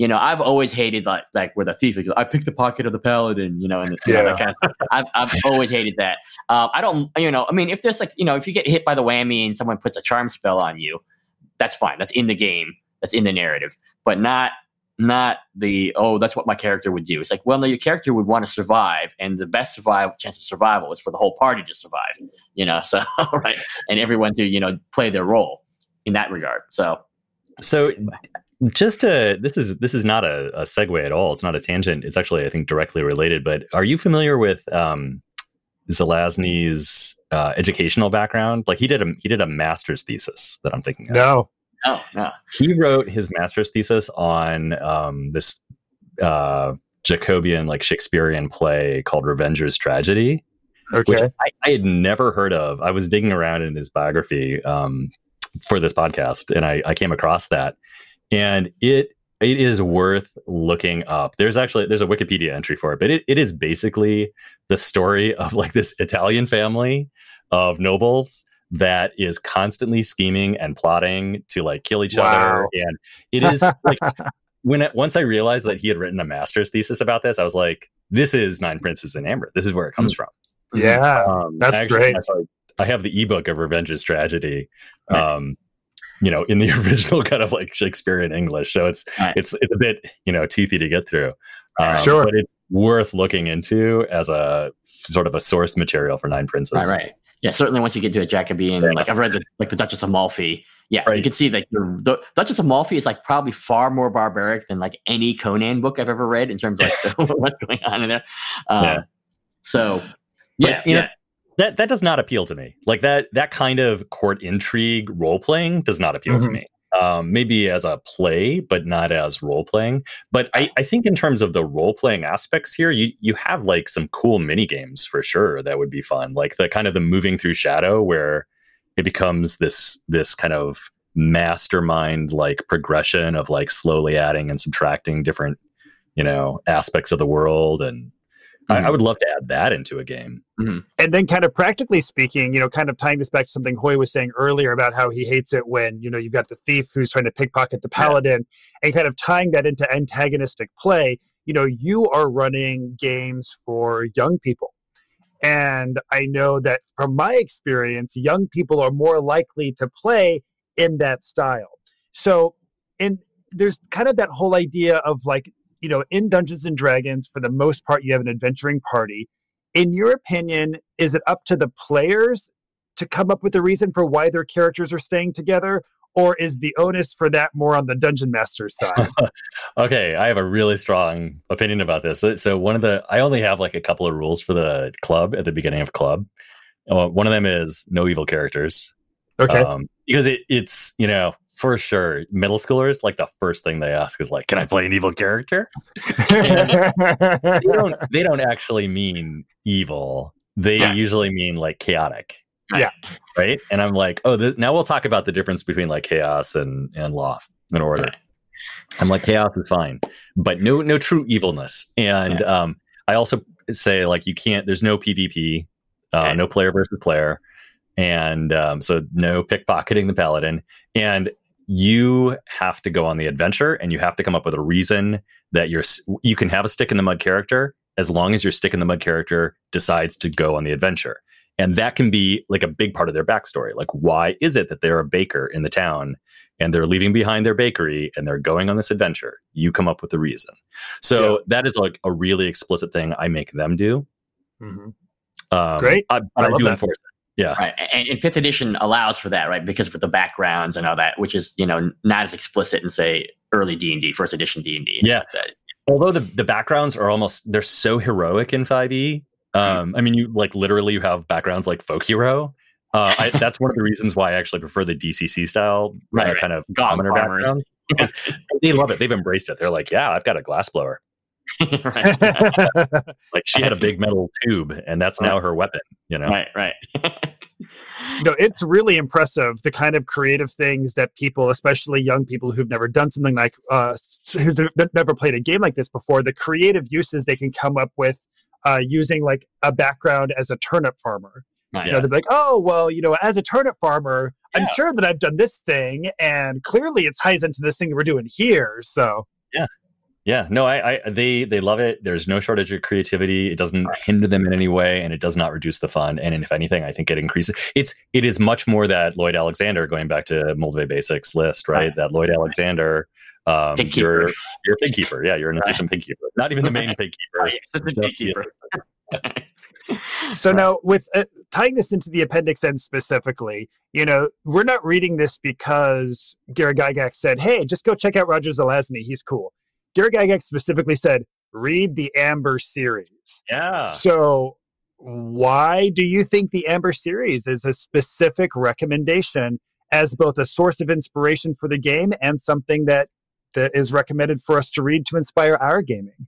you know, I've always hated like like where the thief is, I picked the pocket of the paladin, you know, and you know, Yeah. that kind of stuff. I've I've always hated that. Um, I don't, you know, I mean, if there's like, you know, if you get hit by the whammy and someone puts a charm spell on you, that's fine. That's in the game. That's in the narrative, but not not the oh that's what my character would do. It's like well no your character would want to survive, and the best survival chance of survival is for the whole party to survive. You know, so right, and everyone to you know play their role in that regard. So So just to this is this is not a, a segue at all. It's not a tangent. It's actually I think directly related. But are you familiar with um, Zelazny's uh, educational background? Like he did a he did a master's thesis that I'm thinking of. No. no no He wrote his master's thesis on um, this uh, Jacobean like Shakespearean play called Revenger's Tragedy. which I, I had never heard of. I was digging around in his biography um, for this podcast, and I, I came across that, and it it is worth looking up. There's actually there's a Wikipedia entry for it, but it, it is basically the story of like this Italian family of nobles that is constantly scheming and plotting to like kill each other, and it is like when it, once I realized that he had written a master's thesis about this, I was like, "This is Nine Princes in Amber. This is where it comes from." Yeah. Um, That's actually, great. I have the ebook of Revenge's Tragedy, um, you know, in the original kind of like Shakespearean English. So it's Right. it's it's a bit you know toothy to get through. Um, Sure. but it's worth looking into as a sort of a source material for Nine Princes. right right yeah certainly once you get to a Jacobean like I've read the like the Duchess of Malfi. Yeah, you can see that the, the Duchess of Malfi is like probably far more barbaric than like any Conan book I've ever read in terms of like what's going on in there. Um, Yeah. So But, yeah, you know, yeah. That that does not appeal to me. Like that that kind of court intrigue role playing does not appeal to Mhm. me. Um, maybe as a play, but not as role playing. But I, I think in terms of the role playing aspects here, you you have like some cool mini games for sure that would be fun. Like the kind of the moving through shadow where it becomes this this kind of mastermind like progression of like slowly adding and subtracting different you know aspects of the world and I, I Mhm. would love to add that into a game and then kind of practically speaking, you know, kind of tying this back to something Hoy was saying earlier about how he hates it when, you know, you've got the thief who's trying to pickpocket the paladin and kind of tying that into antagonistic play, you know, you are running games for young people. And I know that from my experience, young people are more likely to play in that style. So, and there's kind of that whole idea of like, you know, in Dungeons and Dragons, for the most part, you have an adventuring party in your opinion, is it up to the players to come up with a reason for why their characters are staying together? Or is the onus for that more on the dungeon master's side? Okay, I have a really strong opinion about this. So- So one of the I only have like a couple of rules for the club at the beginning of club. Uh, One of them is no evil characters. Okay. Um, because it, it's you know for sure middle schoolers like the first thing they ask is like, can I play an evil character? they don't they don't actually mean evil. They Yeah. usually mean like chaotic. Yeah. Right. And I'm like, oh, this, now we'll talk about the difference between like chaos and and law and order. Right. I'm like, chaos is fine, but no no true evilness. And um, I also say like you can't. There's no PvP, uh, Right. no player versus player, and um, so no pickpocketing the paladin. And you have to go on the adventure, and you have to come up with a reason that you're. You can have a stick in the mud character as long as your stick in the mud character decides to go on the adventure. And that can be like a big part of their backstory. Like, why is it that they're a baker in the town and they're leaving behind their bakery and they're going on this adventure? You come up with the reason. So that is like a really explicit thing I make them do. Mhm. Um, Great. I, I I, do that. enforce it. Yeah. Right, and, and fifth edition allows for that, right? Because with the backgrounds and all that, which is you know not as explicit in say early D and D, first edition D and D. Yeah. Although the, the backgrounds are almost they're so heroic in 5e. Um, I mean, you like literally you have backgrounds like folk hero. Uh, I, that's one of the reasons why I actually prefer the DCC style, Right, uh, right. kind of commoner farmers. background. Because they love it. They've embraced it. They're like, yeah, I've got a glass blower. right, Like she had a big metal tube, and that's now her weapon. You know, right, right. no, it's really impressive the kind of creative things that people, especially young people who've never done something like uh, who've never played a game like this before, the creative uses they can come up with uh, using like a background as a turnip farmer. Right. You know, they're like, oh, well, you know, as a turnip farmer, I'm sure that I've done this thing, and clearly it ties into this thing that we're doing here. So, Yeah, no, I, I, they, they love it. There's no shortage of creativity. It doesn't hinder them in any way, and it does not reduce the fun. And if anything, I think it increases. It's, it is much more that Lloyd Alexander, going back to Moldvay Basics list, right? That Lloyd Alexander, um, Pig you're, keeper. you're a pig keeper. Yeah, you're an assistant pig keeper. Not even the main pig keeper. Right, it's a Just pig keeper. so now with uh, tying this into the appendix N specifically, you know, we're not reading this because Gary Gygax said, "Hey, just go check out Roger Zelazny. He's cool." Gary Gygax specifically said, "Read the Amber series." Yeah. So, why do you think the Amber series is a specific recommendation as both a source of inspiration for the game and something that that is recommended for us to read to inspire our gaming?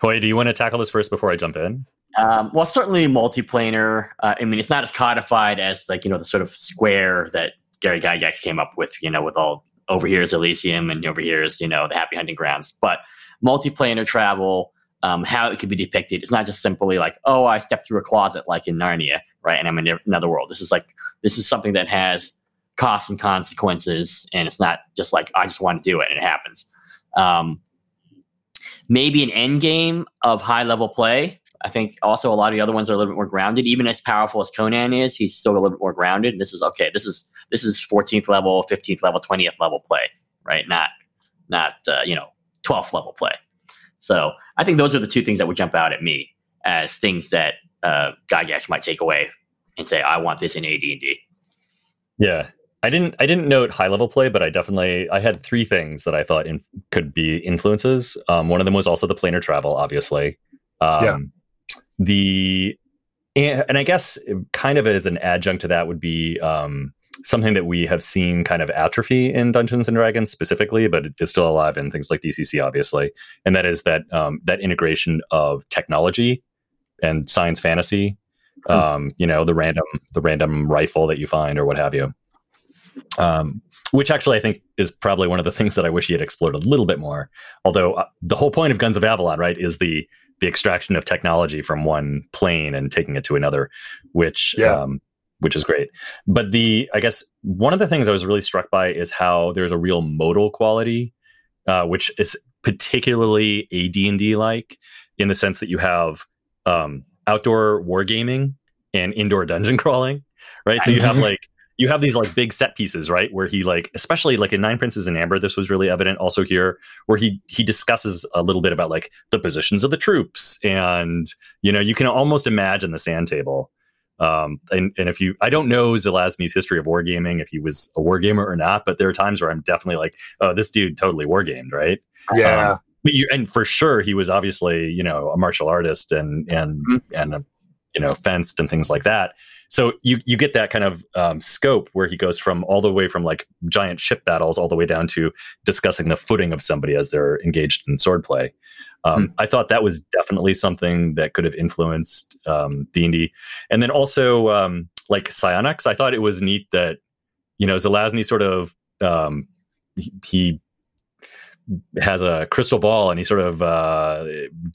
Hoy, do you want to tackle this first before I jump in? Um, well, certainly multiplanar. Uh, I mean, it's not as codified as like you know the sort of square that Gary Gygax came up with. You know, with all over here is Elysium and over here is you know the Happy Hunting Grounds. But multiplanar travel, um, how it could be depicted, it's not just simply like oh, I stepped through a closet like in Narnia, right, and I'm in another world. This is like this is something that has costs and consequences, and it's not just like I just want to do it and it happens. Um, maybe an end game of high level play. I think also a lot of the other ones are a little bit more grounded. Even as powerful as Conan is, he's still a little bit more grounded. This is okay. This is this is 14th level, 15th level, 20th level play, right? Not not uh, you know 12th level play. So I think those are the two things that would jump out at me as things that uh, Gygax might take away and say, "I want this in AD&D." Yeah. I didn't I didn't note high level play, but I definitely I had three things that I thought in, could be influences. Um, one of them was also the planar travel, obviously. Um, Yeah. The and, I guess kind of as an adjunct to that would be um, something that we have seen kind of atrophy in Dungeons and Dragons specifically, but it is still alive in things like DCC, obviously, and that is that um, that integration of technology and science fantasy. Um, you know, the random the random rifle that you find or what have you um, which actually I think is probably one of the things that I wish he had explored a little bit more. Although uh, the whole point of Guns of Avalon, right, is the the extraction of technology from one plane and taking it to another, which Yeah. um, which is great. But the I guess one of the things I was really struck by is how there's a real modal quality, uh, which is particularly AD and D like, in the sense that you have um, outdoor wargaming and indoor dungeon crawling, right? So you have like you have these like big set pieces, right? Where he like, especially like in Nine Princes in Amber, this was really evident. Also here, where he he discusses a little bit about like the positions of the troops, and you know, you can almost imagine the sand table. Um, and and if you, I don't know Zelazny's history of wargaming, if he was a wargamer or not, but there are times where I'm definitely like, oh, this dude totally wargamed, right? Yeah. Um, but you, and for sure, he was obviously, you know, a martial artist and and and uh, you know, fenced and things like that. So you you get that kind of um, scope where he goes from all the way from like giant ship battles all the way down to discussing the footing of somebody as they're engaged in swordplay. Um, I thought that was definitely something that could have influenced um, D&D. And then also um, like psionics, I thought it was neat that you know Zelazny sort of um, he, he has a crystal ball and he sort of uh,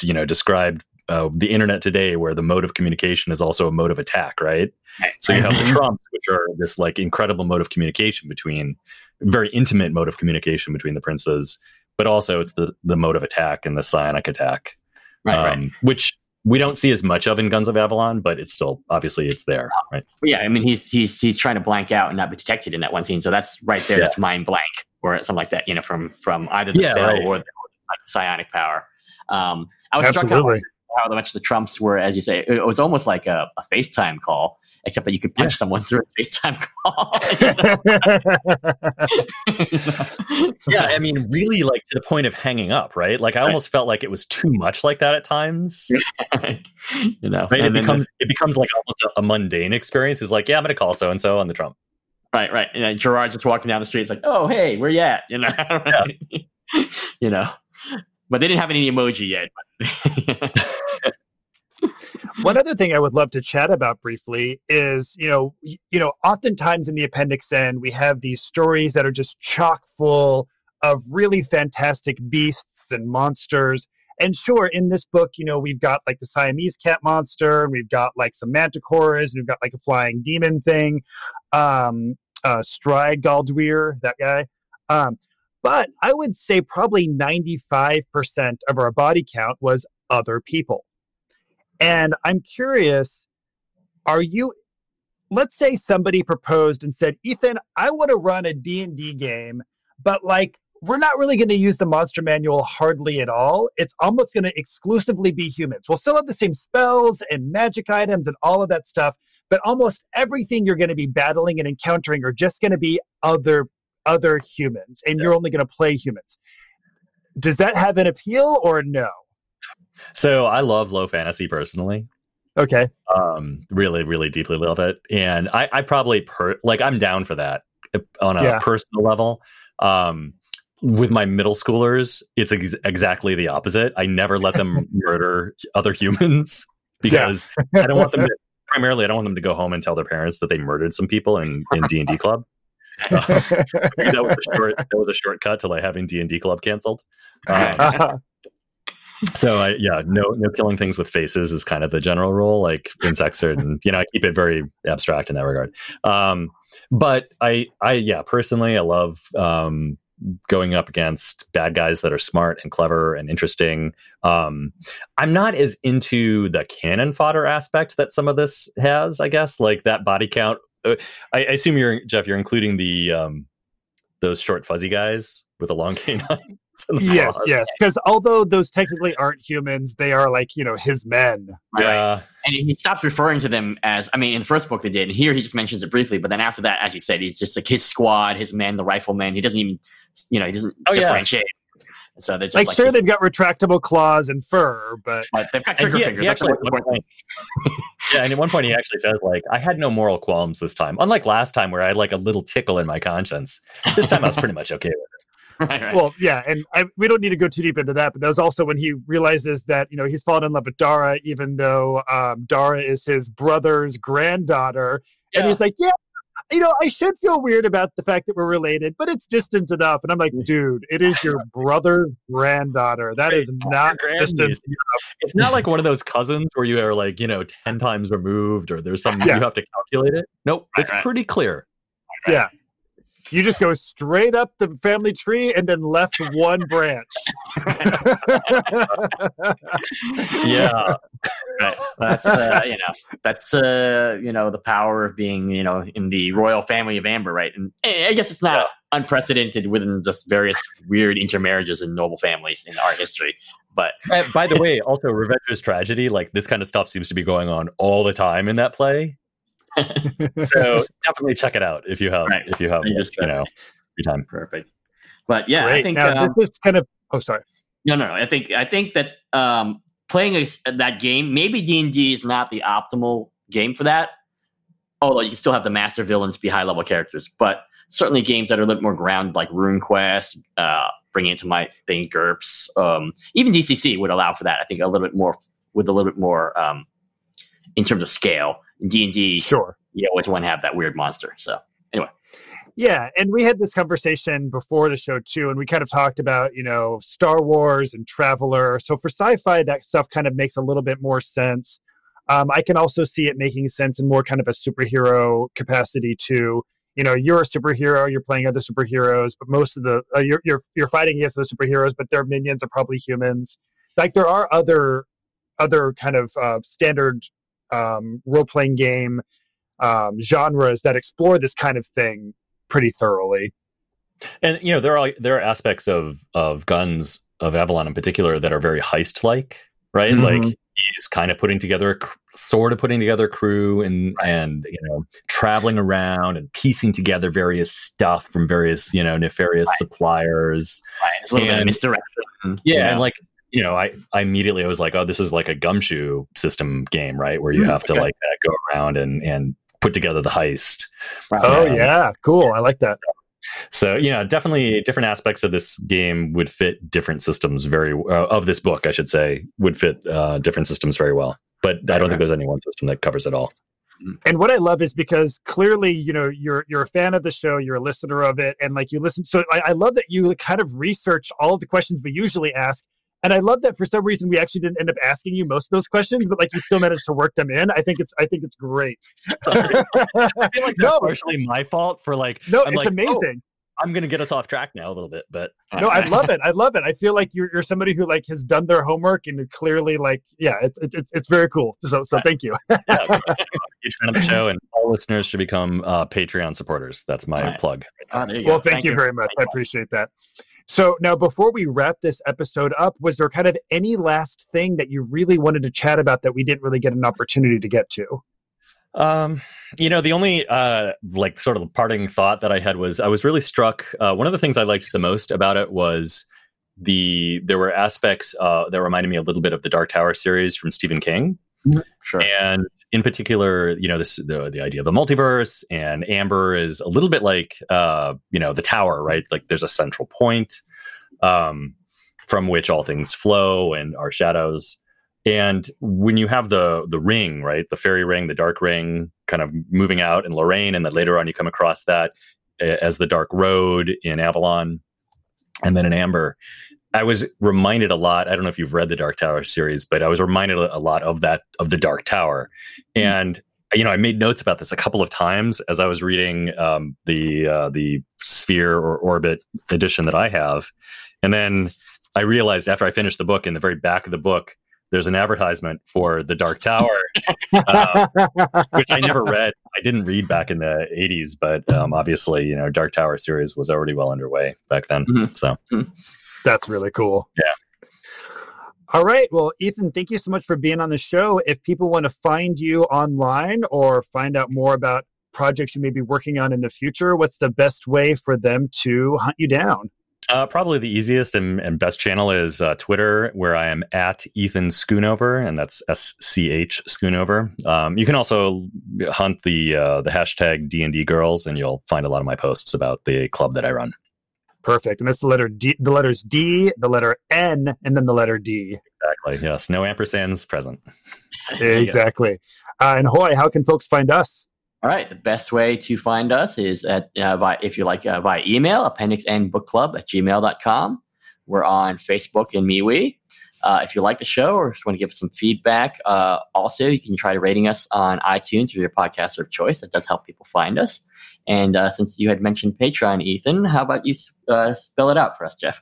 you know described uh, the internet today where the mode of communication is also a mode of attack right so you have the trumps which are this like incredible mode of communication between very intimate mode of communication between the princes but also it's the the mode of attack and the psionic attack Right, right. um, which we don't see as much of in guns of avalon but it's still obviously it's there right Yeah, I mean he's he's he's trying to blank out and not be detected in that one scene. So that's right there. Yeah. That's mind blank or something like that. You know, from from either the Yeah, spell right. or the, or the psionic power. Um, I was struck Absolutely. How, much the Trumps were, as you say, it was almost like a, a FaceTime call, except that you could punch someone through a FaceTime call. yeah, I mean, really, like to the point of hanging up, right? Like I almost felt like it was too much like that at times. you know, right? It and becomes it becomes like almost a, a mundane experience. It's like, yeah, I'm going to call so and so on the Trump. Right, right. And then Gerard's just walking down the street. It's like, oh, hey, where you at? You know, you know. But they didn't have any emoji yet. One other thing I would love to chat about briefly is, you know, you know, oftentimes in the appendix N, we have these stories that are just chock full of really fantastic beasts and monsters. And sure, in this book, you know, we've got like the Siamese cat monster, and we've got like some manticores, and we've got like a flying demon thing, um, uh, Strygalldwir, that guy. Um, but I would say probably 95% of our body count was other people. And I'm curious, are you let's say somebody proposed and said, "Ethan, I want to run a D&D game, but like we're not really going to use the monster manual hardly at all. It's almost going to exclusively be humans. We'll still have the same spells and magic items and all of that stuff, but almost everything you're going to be battling and encountering are just going to be other other humans and you're only going to play humans." Does that have an appeal or no? So I love low fantasy personally. Okay. Um, really, really deeply love it, and I, I probably per like I'm down for that uh, on a Yeah. personal level. Um, with my middle schoolers, it's ex- exactly the opposite. I never let them murder other humans because I don't want them to. Primarily, I don't want them to go home and tell their parents that they murdered some people in in D and D club. That was a short. That was a shortcut to like having D and D club canceled. Um, so I yeah, no no killing things with faces is kind of the general rule. Like insects are, and you know, I keep it very abstract in that regard. Um, but I I yeah, personally, I love um, going up against bad guys that are smart and clever and interesting. Um, I'm not as into the cannon fodder aspect that some of this has. I guess like that body count. Uh, I, I assume you're Jeff. You're including the um, those short fuzzy guys with the long canines. and the yes, claws. yes. Because although those technically aren't humans, they are like, you know, his men. Right, right. Yeah. And he stops referring to them as, I mean, in the first book they did, and here he just mentions it briefly, but then after that, as you said, he's just like his squad, his men, the riflemen. He doesn't even, you know, he doesn't Oh, yeah. differentiate. So they're just Like, like, sure, his- they've got retractable claws and fur, but but they've got trigger he- fingers. he actually- important point. Yeah, and at one point he actually says, like, I had no moral qualms this time. Unlike last time where I had like a little tickle in my conscience. This time I was pretty much okay with Right, right. well, yeah. And I, we don't need to go too deep into that, but that was also when he realizes that, you know, he's fallen in love with Dara, even though um, Dara is his brother's granddaughter. And he's like, yeah, you know, I should feel weird about the fact that we're related, but it's distant enough. And I'm like, dude, it is your brother's granddaughter. That is not distant. It's not like one of those cousins where you are like, you know, 10 times removed or there's some, Yeah. you have to calculate it. Nope, it's right. pretty clear. Yeah. You just go straight up the family tree and then left one branch. Yeah. Right. That's uh, you know that's uh, you know the power of being you know in the royal family of Amber, right? And eh, I guess it's not unprecedented within just various weird intermarriages in noble families in our history. But by the way, also Revenge's Tragedy, like this kind of stuff seems to be going on all the time in that play. So definitely check it out if you have Right. if you have You just you know free time. perfect. But yeah, I think now, um, this is kind of, oh, sorry. No, no, no. I think I think that um, playing a, that game, maybe D and D is not the optimal game for that. Although you can still have the master villains be high level characters, but certainly games that are a little more grounded, like Rune Quest, uh, bringing it to my thing, GURPS, um, even DCC would allow for that. I think a little bit more with a little bit more um, in terms of scale. D and D, Sure. you always want to have that weird monster. So anyway, Yeah, and we had this conversation before the show too, and we kind of talked about you know Star Wars and Traveler. So for sci-fi, that stuff kind of makes a little bit more sense. Um, I can also see it making sense in more kind of a superhero capacity too. You know, you're a superhero, you're playing other superheroes, but most of the uh, you're you're you're fighting against those superheroes, but their minions are probably humans. Like there are other other kind of uh, standard um, role-playing game um, genres that explore this kind of thing pretty thoroughly. And you know there are there are aspects of of guns of Avalon in particular that are very heist like, right? Mhm. Like he's kind of putting together a sort of putting together a crew and and you know traveling around and piecing together various stuff from various you know nefarious suppliers Right. It's a little bit of misdirection. yeah you and like you know I, I immediately i was like oh this is like a gumshoe system game right where you Mm, have to like uh, go around and and put together the heist Oh Yeah. yeah, cool. I like that. so you know definitely different aspects of this game would fit different systems very uh, of this book i should say would fit uh, different systems very well but i don't think there's any one system that covers it all And what I love is because clearly, you know, you're you're a fan of the show, you're a listener of it, and like you listen. So I, I love that you kind of research all of the questions we usually ask. And I love that for some reason we actually didn't end up asking you most of those questions, but like you still managed to work them in. I think it's I think it's great. Sorry. i feel like that's no, partially my fault for like no, I'm it's like, oh, amazing. i'm gonna get us off track now a little bit but No, I love it. I love it. I feel like you're you're somebody who like has done their homework and clearly like yeah, it's it's it's, it's very cool. So so thank you. yeah, huge fan of the show and all listeners should become uh, patreon supporters that's my Right. plug Oh, well, go. thank, you very much. I appreciate that. So now, before we wrap this episode up, was there kind of any last thing that you really wanted to chat about that we didn't really get an opportunity to get to? Um, you know, the only uh like sort of parting thought that I had was I was really struck. Uh, one of the things I liked the most about it was the there were aspects uh, that reminded me a little bit of the Dark Tower series from Stephen King, Sure. and in particular, you know, this the the idea of the multiverse and Amber is a little bit like uh, you know the Tower, right? Like there's a central point um, from which all things flow and are shadows. And when you have the the ring, right, the fairy ring, the dark ring, kind of moving out in Lorraine, and then later on you come across that as the dark road in Avalon, and then in Amber. I was reminded a lot. I don't know if you've read the Dark Tower series, but I was reminded a lot of that of the Dark Tower, and you know I made notes about this a couple of times as I was reading um, the uh, the Sphere or Orbit edition that I have, and then I realized after I finished the book in the very back of the book there's an advertisement for the Dark Tower, uh, which I never read. I didn't read back in the 80s, but um, obviously, you know, Dark Tower series was already well underway back then. Mhm. So, That's really cool. Yeah. All right. Well, Ethan, thank you so much for being on the show. If people want to find you online or find out more about projects you may be working on in the future, what's the best way for them to hunt you down? uh, probably the easiest and, and best channel is uh, Twitter, where I am at Ethan Schoonover, and that's S C H Schoonover. Um, you can also hunt the uh, the hashtag D and D Girls, and you'll find a lot of my posts about the club that I run. Perfect. And that's the letter D, the letters D, the letter N, and then the letter D. Exactly. Yes. No ampersands present. Exactly. Uh, and Hoy, how can folks find us? All right. The best way to find us is at uh, by, if you like uh, via email, appendixnbookclub at gmail.com. We're on Facebook and MeWe. Uh, if you like the show or want to give us some feedback, uh, also you can try rating us on iTunes or your podcaster of choice. That does help people find us. And uh, since you had mentioned Patreon, Ethan, how about you uh, spell it out for us, Jeff?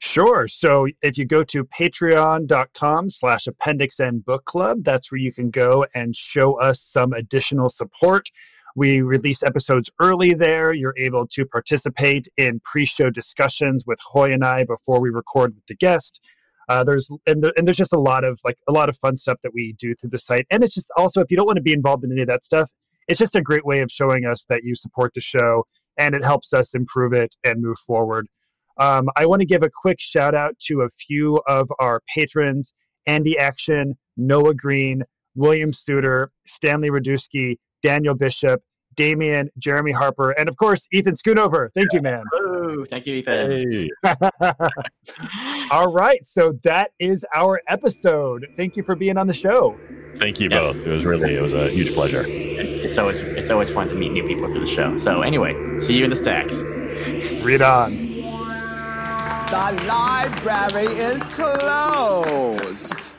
Sure. So if you go to patreon.com slash appendix N book club, that's where you can go and show us some additional support. We release episodes early there. You're able to participate in pre-show discussions with Hoy and I before we record with the guest. Uh, there's and, there, and there's just a lot of like a lot of fun stuff that we do through the site. And it's just also if you don't want to be involved in any of that stuff, it's just a great way of showing us that you support the show and it helps us improve it and move forward. Um, I want to give a quick shout out to a few of our patrons Andy Action, Noah Green, William Studer, Stanley Radusky, Daniel Bishop, Damian, Jeremy Harper, and of course, Ethan Schoonover. Thank you, man. Thank you, Ethan. Hey. All right. So that is our episode. Thank you for being on the show. Thank you Yes. both. It was really it was a huge pleasure. It's, it's always it's always fun to meet new people through the show. So anyway, see you in the stacks. Read on. The library is closed.